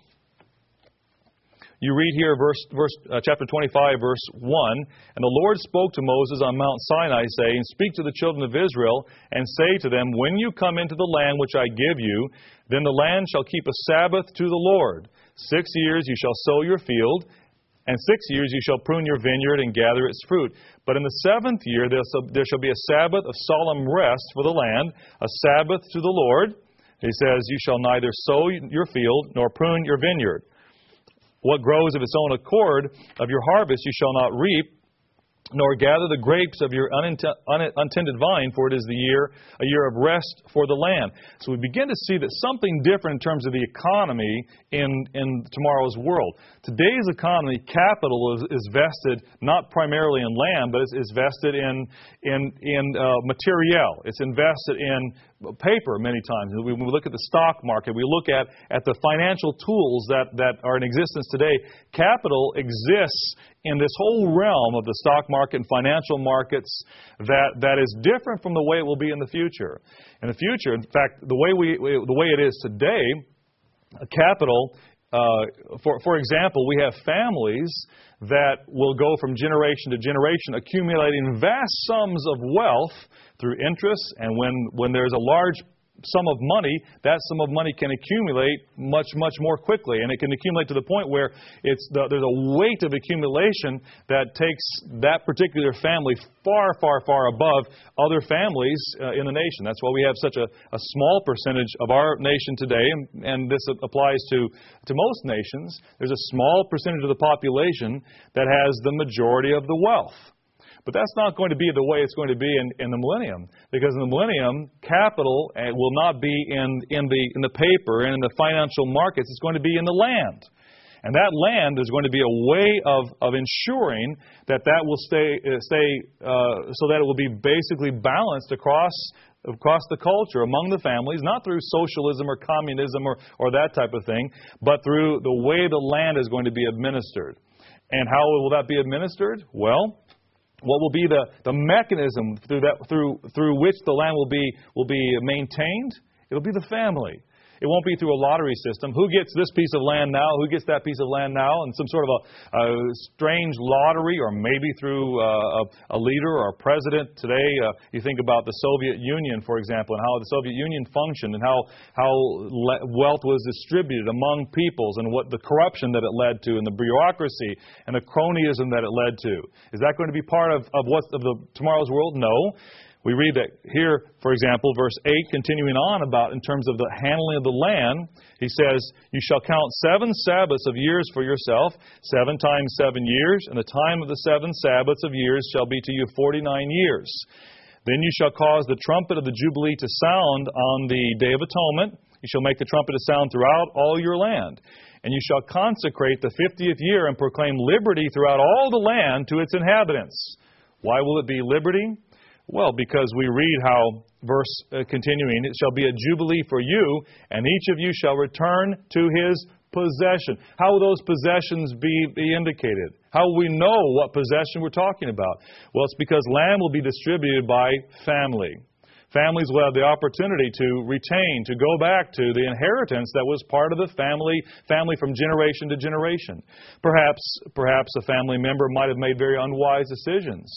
You read here, verse, verse, uh, chapter 25, verse 1 And the Lord spoke to Moses on Mount Sinai, saying, Speak to the children of Israel, and say to them, When you come into the land which I give you, then the land shall keep a Sabbath to the Lord. Six years you shall sow your field, and six years you shall prune your vineyard and gather its fruit. But in the seventh year there shall be a Sabbath of solemn rest for the land, a Sabbath to the Lord. He says, You shall neither sow your field nor prune your vineyard. What grows of its own accord of your harvest you shall not reap, nor gather the grapes of your untended vine, for it is the year, a year of rest for the land. So we begin to see that something different in terms of the economy in, in tomorrow's world. Today's economy, capital is, is vested not primarily in land, but is, is vested in, in, in uh, material. It's invested in paper many times. When we look at the stock market, we look at, at the financial tools that, that are in existence today. Capital exists in this whole realm of the stock market and financial markets that, that is different from the way it will be in the future. In the future, in fact, the way, we, the way it is today, capital, uh, for, for example, we have families that will go from generation to generation accumulating vast sums of wealth through interest, and when, when there's a large sum of money, that sum of money can accumulate much, much more quickly. And it can accumulate to the point where it's the, there's a weight of accumulation that takes that particular family far, far, far above other families uh, in the nation. That's why we have such a, a small percentage of our nation today, and, and this applies to, to most nations. There's a small percentage of the population that has the majority of the wealth. But that's not going to be the way it's going to be in, in the millennium. Because in the millennium, capital eh, will not be in, in, the, in the paper and in the financial markets, it's going to be in the land. And that land is going to be a way of, of ensuring that that will stay, uh, stay uh, so that it will be basically balanced across across the culture, among the families, not through socialism or communism or, or that type of thing, but through the way the land is going to be administered. And how will that be administered? Well, what will be the, the mechanism through, that, through, through which the land will be, will be maintained? It'll be the family. It won't be through a lottery system. Who gets this piece of land now? Who gets that piece of land now? And some sort of a, a strange lottery, or maybe through uh, a, a, leader or a president. Today, uh, you think about the Soviet Union, for example, and how the Soviet Union functioned, and how how le- wealth was distributed among peoples, and what the corruption that it led to, and the bureaucracy and the cronyism that it led to. Is that going to be part of of what of the tomorrow's world? No. We read that here, for example, verse 8, continuing on about in terms of the handling of the land, he says, You shall count seven Sabbaths of years for yourself, seven times seven years, and the time of the seven Sabbaths of years shall be to you forty nine years. Then you shall cause the trumpet of the Jubilee to sound on the Day of Atonement. You shall make the trumpet to sound throughout all your land. And you shall consecrate the fiftieth year and proclaim liberty throughout all the land to its inhabitants. Why will it be liberty? Well, because we read how, verse uh, continuing, it shall be a jubilee for you, and each of you shall return to his possession. How will those possessions be, be indicated? How will we know what possession we're talking about? Well, it's because land will be distributed by family. Families will have the opportunity to retain, to go back to the inheritance that was part of the family, family from generation to generation. Perhaps, perhaps a family member might have made very unwise decisions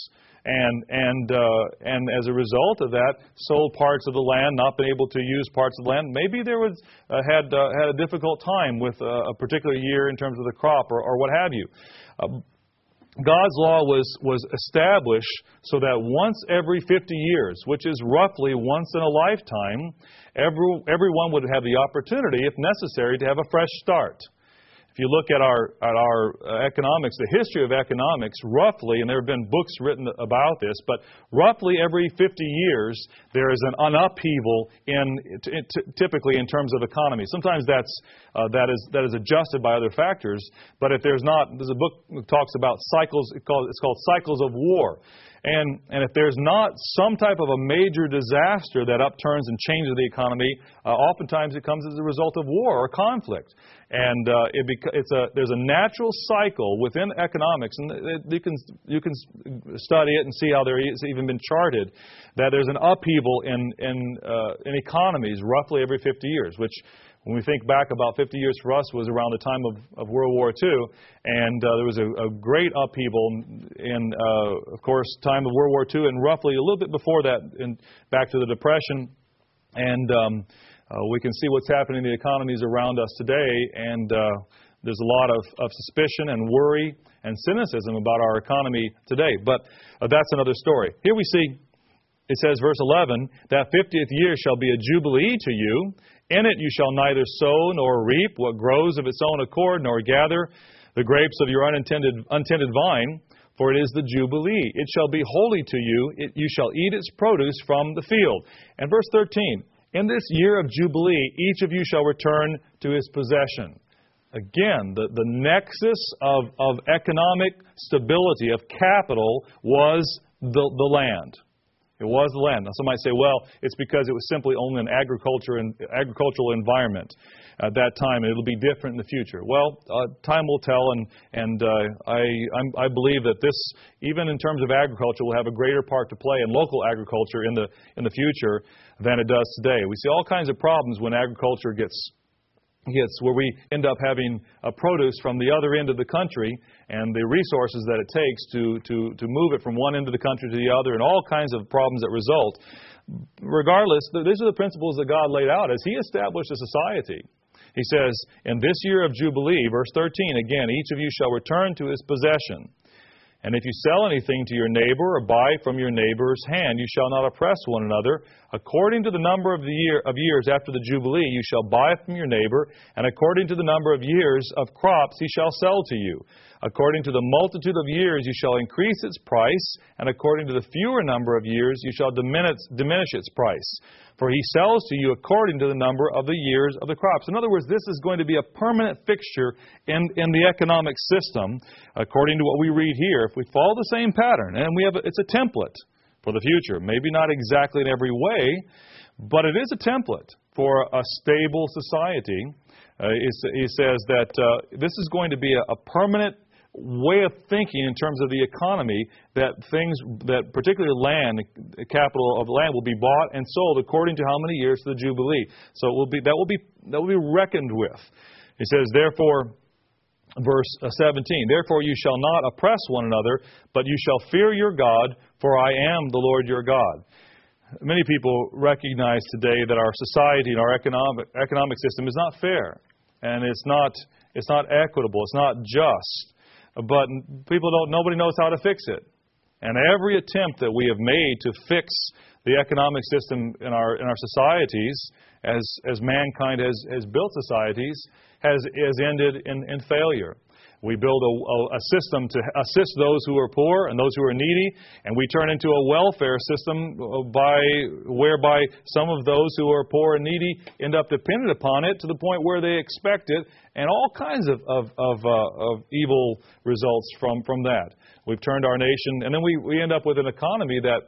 and and uh, and as a result of that, sold parts of the land, not been able to use parts of the land. Maybe there was uh, had uh, had a difficult time with uh, a particular year in terms of the crop or, or what have you. Uh, God's law was was established so that once every 50 years, which is roughly once in a lifetime, every, everyone would have the opportunity, if necessary, to have a fresh start. If you look at our, at our uh, economics, the history of economics, roughly, and there have been books written about this, but roughly every 50 years, there is an, an upheaval in, t- t- typically in terms of economy. Sometimes that's, uh, that, is, that is adjusted by other factors, but if there's not, there's a book that talks about cycles, called, it's called Cycles of War. And, and if there's not some type of a major disaster that upturns and changes the economy, uh, oftentimes it comes as a result of war or conflict. And uh, it beca- it's a, there's a natural cycle within economics, and it, you, can, you can study it and see how there is even been charted, that there's an upheaval in, in, uh, in economies roughly every 50 years, which when we think back about 50 years for us was around the time of, of World War II, and uh, there was a, a, great upheaval in, uh, of course, time of World War II, and roughly a little bit before that, in, back to the Depression, and um, uh, we can see what's happening in the economies around us today, and uh, there's a lot of, of suspicion and worry and cynicism about our economy today. But uh, that's another story. Here we see it says, verse 11, that 50th year shall be a jubilee to you, in it you shall neither sow nor reap what grows of its own accord, nor gather the grapes of your unintended, untended vine, for it is the Jubilee. It shall be holy to you. It, you shall eat its produce from the field. And verse 13 In this year of Jubilee, each of you shall return to his possession. Again, the, the nexus of, of economic stability, of capital, was the, the land. It was land. Now, some might say, well, it's because it was simply only an agriculture and agricultural environment at that time, and it'll be different in the future. Well, uh, time will tell, and and uh, I I'm, i believe that this, even in terms of agriculture, will have a greater part to play in local agriculture in the in the future than it does today. We see all kinds of problems when agriculture gets gets where we end up having a produce from the other end of the country and the resources that it takes to, to, to move it from one end of the country to the other and all kinds of problems that result. Regardless, these are the principles that God laid out as He established a society. He says, In this year of Jubilee, verse 13, again, each of you shall return to his possession. And if you sell anything to your neighbor or buy from your neighbor's hand, you shall not oppress one another. According to the number of, the year, of years after the Jubilee, you shall buy from your neighbor, and according to the number of years of crops he shall sell to you. According to the multitude of years you shall increase its price, and according to the fewer number of years you shall diminish, diminish its price. For he sells to you according to the number of the years of the crops. In other words, this is going to be a permanent fixture in, in the economic system, according to what we read here. If we follow the same pattern, and we have a, it's a template for the future. Maybe not exactly in every way, but it is a template for a stable society. Uh, he says that uh, this is going to be a, a permanent way of thinking in terms of the economy that things that particularly land capital of land will be bought and sold according to how many years to the jubilee. So it will be that will be that will be reckoned with. He says therefore verse uh, 17 therefore you shall not oppress one another but you shall fear your god for i am the lord your god. Many people recognize today that our society and our economic economic system is not fair and it's not it's not equitable it's not just but people don't, nobody knows how to fix it. And every attempt that we have made to fix the economic system in our, in our societies, as, as mankind has, has built societies, has, has ended in, in failure. We build a, a, system to assist those who are poor and those who are needy, and we turn into a welfare system uh, by whereby some of those who are poor and needy end up dependent upon it to the point where they expect it, and all kinds of, of, of, uh, of evil results from, from that. We've turned our nation, and then we, we end up with an economy that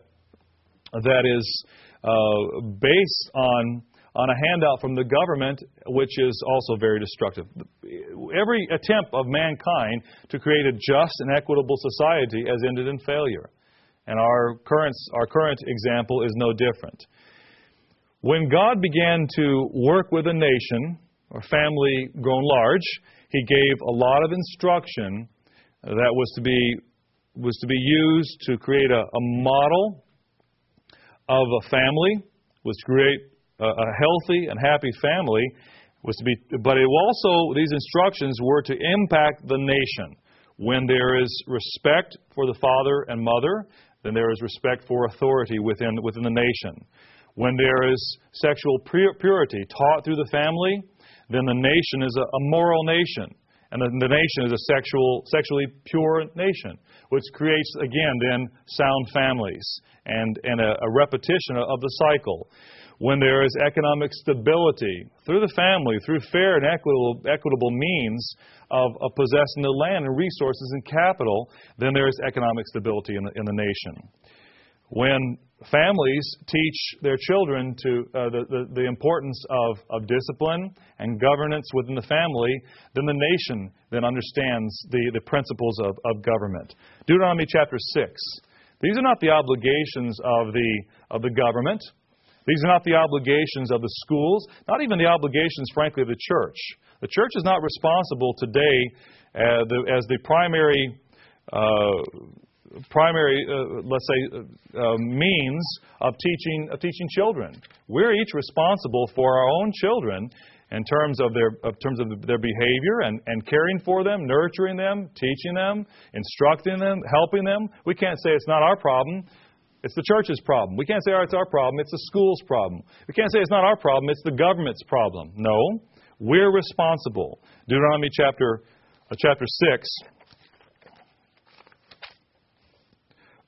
that is uh, based on on a handout from the government, which is also very destructive. Every attempt of mankind to create a just and equitable society has ended in failure. And our current, our current example is no different. When God began to work with a nation or family grown large, He gave a lot of instruction that was to be, was to be used to create a, a model of a family, was to create a healthy and happy family was to be, but it also, these instructions were to impact the nation. When there is respect for the father and mother, then there is respect for authority within, within the nation. When there is sexual purity taught through the family, then the nation is a, a moral nation. And the, the nation is a sexual, sexually pure nation, which creates, again, then sound families and, and a, a repetition of the cycle when there is economic stability through the family, through fair and equitable, equitable means of, of, possessing the land and resources and capital, then there is economic stability in the, in the nation. When families teach their children to uh, the, the, the, importance of, of discipline and governance within the family, then the nation then understands the, the principles of, of government. Deuteronomy chapter 6. These are not the obligations of the, of the government. These are not the obligations of the schools, not even the obligations, frankly, of the church. The church is not responsible today uh, the, as the primary, uh, primary, uh, let's say, uh, uh, means of teaching of teaching children. We're each responsible for our own children in terms of their of terms of their behavior and, and caring for them, nurturing them, teaching them, instructing them, helping them. We can't say it's not our problem. It's the church's problem. We can't say, oh, it's our problem. It's the school's problem. We can't say it's not our problem. It's the government's problem. No, we're responsible. Deuteronomy chapter, uh, chapter 6.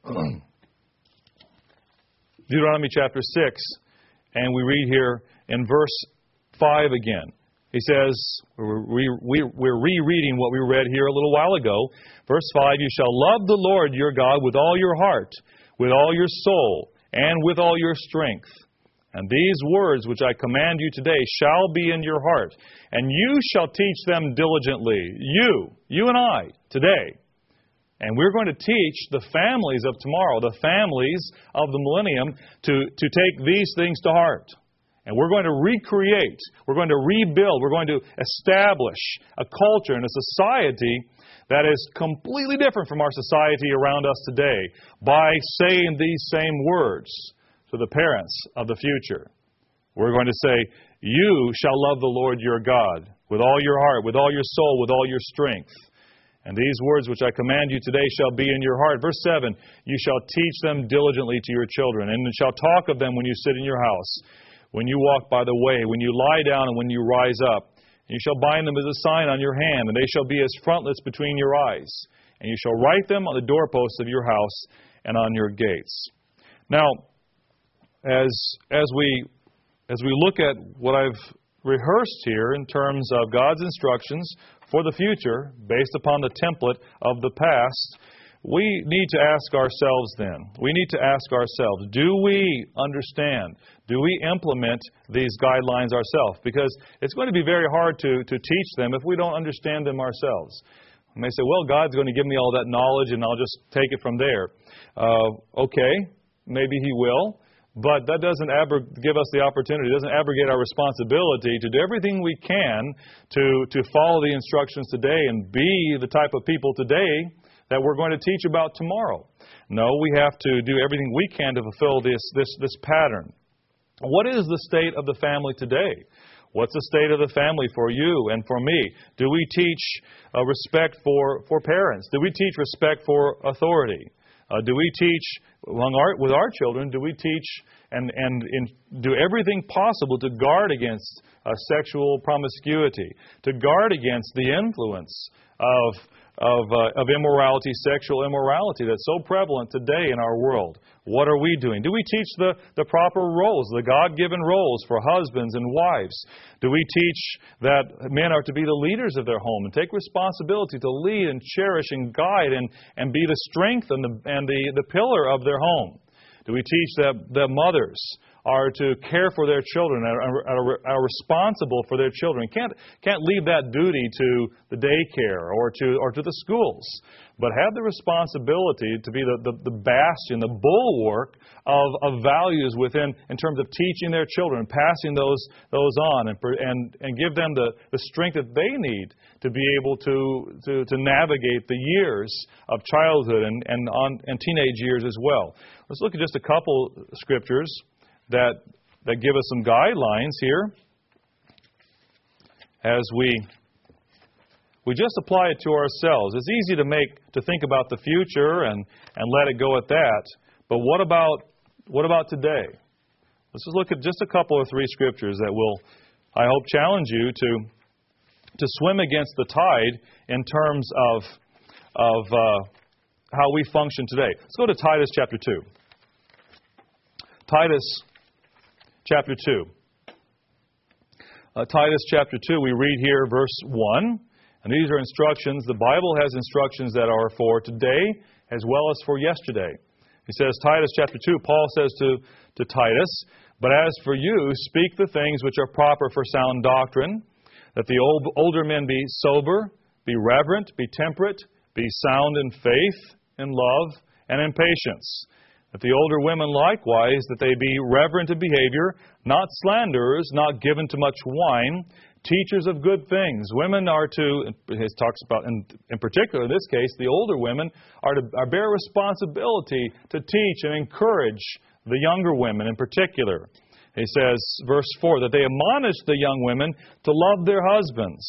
Deuteronomy chapter 6, and we read here in verse 5 again. He says, we're, we're rereading what we read here a little while ago. Verse 5 You shall love the Lord your God with all your heart with all your soul and with all your strength. And these words which I command you today shall be in your heart, and you shall teach them diligently. You, you and I, today. And we're going to teach the families of tomorrow, the families of the millennium, to, to take these things to heart. And we're going to recreate, we're going to rebuild, we're going to establish a culture and a society that is completely different from our society around us today by saying these same words to the parents of the future. We're going to say, You shall love the Lord your God with all your heart, with all your soul, with all your strength. And these words which I command you today shall be in your heart. Verse 7 You shall teach them diligently to your children, and shall talk of them when you sit in your house, when you walk by the way, when you lie down, and when you rise up you shall bind them as a sign on your hand, and they shall be as frontlets between your eyes. And you shall write them on the doorposts of your house and on your gates. Now, as, as we as we look at what I've rehearsed here in terms of God's instructions for the future based upon the template of the past, we need to ask ourselves then, we need to ask ourselves, do we understand? Do we implement these guidelines ourselves? Because it's going to be very hard to, to teach them if we don't understand them ourselves. We may say, well, God's going to give me all that knowledge and I'll just take it from there. Uh, okay, maybe He will. But that doesn't give us the opportunity, it doesn't abrogate our responsibility to do everything we can to, to follow the instructions today and be the type of people today that we're going to teach about tomorrow. No, we have to do everything we can to fulfill this, this, this pattern. What is the state of the family today? What's the state of the family for you and for me? Do we teach uh, respect for, for parents? Do we teach respect for authority? Uh, do we teach among our, with our children? Do we teach and and in, do everything possible to guard against uh, sexual promiscuity, to guard against the influence of of, uh, of immorality, sexual immorality that's so prevalent today in our world. What are we doing? Do we teach the, the proper roles, the God given roles for husbands and wives? Do we teach that men are to be the leaders of their home and take responsibility to lead and cherish and guide and, and be the strength and, the, and the, the pillar of their home? Do we teach that, the mothers are to care for their children, are, are, are, responsible for their children. Can't, can't leave that duty to the daycare or to, or to the schools, but have the responsibility to be the, the, the bastion, the bulwark of, of values within, in terms of teaching their children, passing those, those on, and, and, and give them the, the strength that they need to be able to, to, to navigate the years of childhood and, and, on, and teenage years as well. Let's look at just a couple scriptures that, that give us some guidelines here as we we just apply it to ourselves. It's easy to make to think about the future and, and let it go at that. But what about what about today? Let's just look at just a couple or three scriptures that will, I hope, challenge you to to swim against the tide in terms of of uh, how we function today. Let's go to Titus chapter two. Titus chapter 2. Uh, Titus chapter 2, we read here verse 1. And these are instructions. The Bible has instructions that are for today as well as for yesterday. He says, Titus chapter 2, Paul says to, to Titus, But as for you, speak the things which are proper for sound doctrine, that the old, older men be sober, be reverent, be temperate, be sound in faith, in love, and in patience. That the older women likewise, that they be reverent in behavior, not slanderers, not given to much wine, teachers of good things. Women are to, he talks about, in, in particular in this case, the older women are to are bear responsibility to teach and encourage the younger women in particular. He says, verse 4, that they admonish the young women to love their husbands.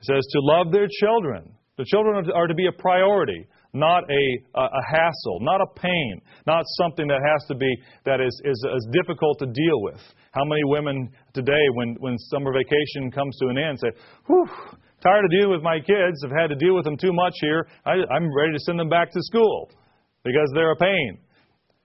He says, to love their children. The children are to be a priority not a, a hassle, not a pain, not something that has to be, that is, is, is difficult to deal with. How many women today, when, when summer vacation comes to an end, say, whew, tired of dealing with my kids, have had to deal with them too much here, I, I'm ready to send them back to school because they're a pain.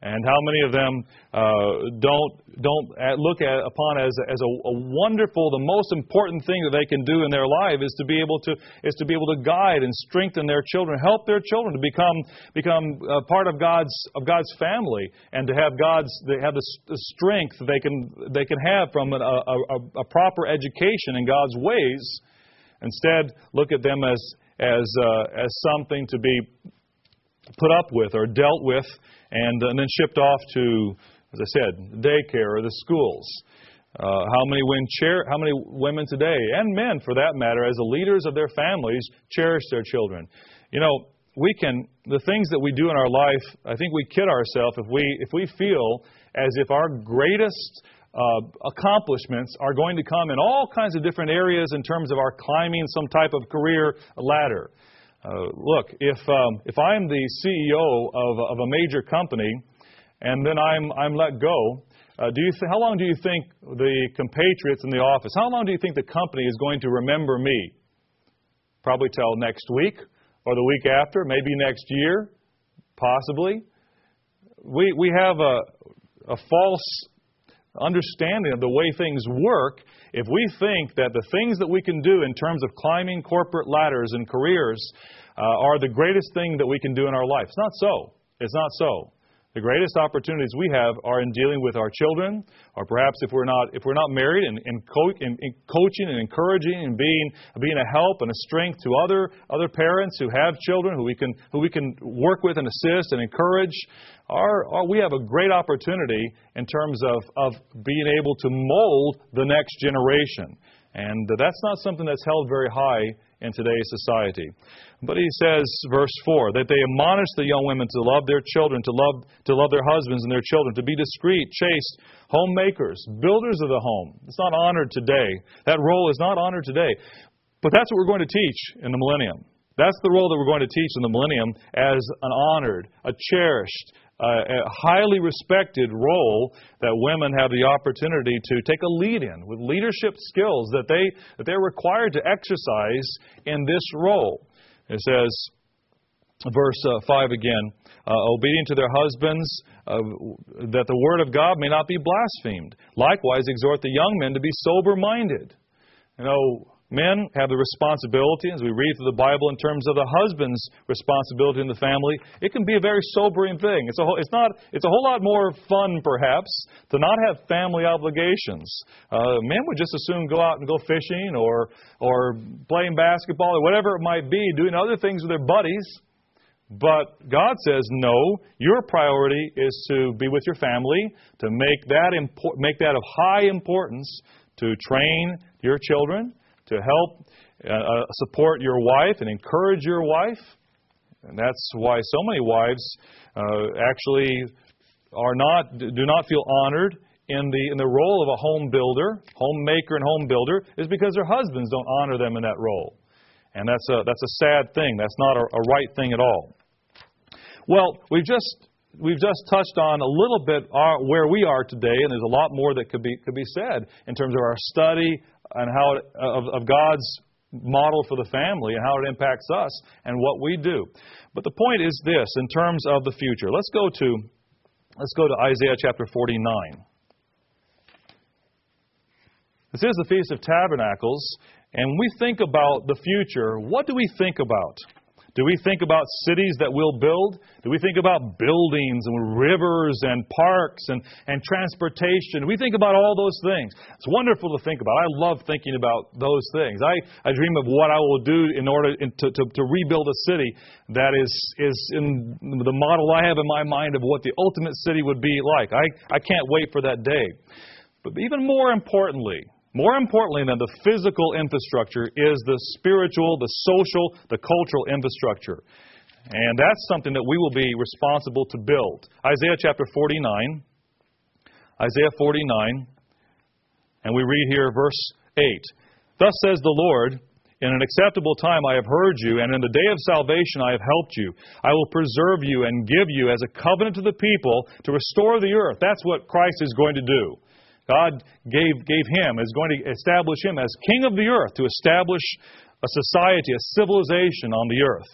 And how many of them uh, don't don't look at upon as as a, a, wonderful, the most important thing that they can do in their life is to be able to is to be able to guide and strengthen their children, help their children to become become part of God's of God's family, and to have God's they have the, the strength they can they can have from a, a, a proper education in God's ways. Instead, look at them as as uh, as something to be put up with or dealt with and, and then shipped off to, as I said, daycare or the schools. Uh, how many women cher- how many women today and men for that matter as the leaders of their families cherish their children you know we can the things that we do in our life i think we kid ourselves if we if we feel as if our greatest uh, accomplishments are going to come in all kinds of different areas in terms of our climbing some type of career ladder uh, look, if um, if I'm the CEO of, of a major company, and then I'm I'm let go, uh, do you th- how long do you think the compatriots in the office? How long do you think the company is going to remember me? Probably till next week or the week after, maybe next year, possibly. We we have a a false understanding of the way things work if we think that the things that we can do in terms of climbing corporate ladders and careers uh, are the greatest thing that we can do in our life. It's not so. It's not so. The greatest opportunities we have are in dealing with our children, or perhaps if we're not if we're not married, and in, co- in, in coaching and encouraging and being being a help and a strength to other other parents who have children who we can who we can work with and assist and encourage. Our, our, we have a great opportunity in terms of, of being able to mold the next generation. And that's not something that's held very high in today's society. But he says, verse 4, that they admonish the young women to love their children, to love, to love their husbands and their children, to be discreet, chaste, homemakers, builders of the home. It's not honored today. That role is not honored today. But that's what we're going to teach in the millennium. That's the role that we're going to teach in the millennium as an honored, a cherished, a highly respected role that women have the opportunity to take a lead in with leadership skills that they that they're required to exercise in this role. It says, verse uh, 5 again, uh, obedient to their husbands, uh, that the word of God may not be blasphemed. Likewise, exhort the young men to be sober minded. You know, men have the responsibility, as we read through the Bible, in terms of the husband's responsibility in the family. It can be a very sobering thing. It's a whole, it's not. It's a whole lot more fun, perhaps, to not have family obligations. Uh, men would just as soon go out and go fishing, or or playing basketball, or whatever it might be, doing other things with their buddies. But God says, no, your priority is to be with your family, to make that, impor- make that of high importance, to train your children, to help uh, uh, support your wife and encourage your wife. And that's why so many wives uh, actually are not do not feel honored in the in the role of a home builder, homemaker and home builder, is because their husbands don't honor them in that role. And that's a that's a sad thing. That's not a, a right thing at all. Well, we've just we've just touched on a little bit our, where we are today, and there's a lot more that could be could be said in terms of our study and how it, of, of God's model for the family and how it impacts us and what we do. But the point is this in terms of the future. Let's go to let's go to Isaiah chapter 49. This is the Feast of Tabernacles, and we think about the future, what do we think about? Do we think about cities that we'll build? Do we think about buildings and rivers and parks and, and transportation? We think about all those things. It's wonderful to think about. I love thinking about those things. I, I dream of what I will do in order to, to, to rebuild a city that is, is in the model I have in my mind of what the ultimate city would be like. I, I can't wait for that day. But even more importantly, more importantly than the physical infrastructure is the spiritual, the social, the cultural infrastructure. And that's something that we will be responsible to build. Isaiah chapter 49. Isaiah 49. And we read here verse 8. Thus says the Lord, in an acceptable time I have heard you, and in the day of salvation I have helped you. I will preserve you and give you as a covenant to the people to restore the earth. That's what Christ is going to do. God gave, gave him, is going to establish him as king of the earth, to establish a society, a civilization on the earth,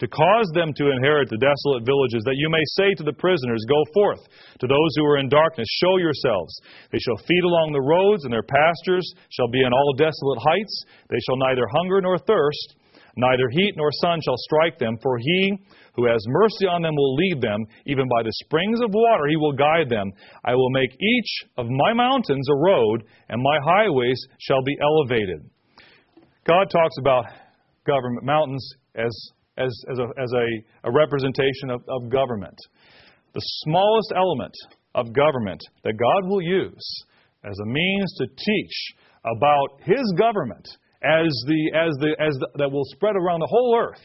to cause them to inherit the desolate villages, that you may say to the prisoners, Go forth. To those who are in darkness, show yourselves. They shall feed along the roads, and their pastures shall be in all desolate heights. They shall neither hunger nor thirst, neither heat nor sun shall strike them, for he who has mercy on them will lead them. Even by the springs of water he will guide them. I will make each of my mountains a road, and my highways shall be elevated. God talks about government mountains as, as, as, a, as a, a representation of, of government. The smallest element of government that God will use as a means to teach about His government as the, as the, as the, that will spread around the whole earth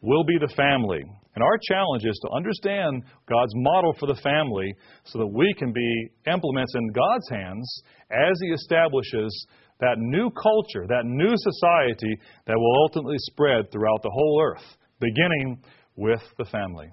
will be the family. And our challenge is to understand God's model for the family so that we can be implements in God's hands as He establishes that new culture, that new society that will ultimately spread throughout the whole earth, beginning with the family.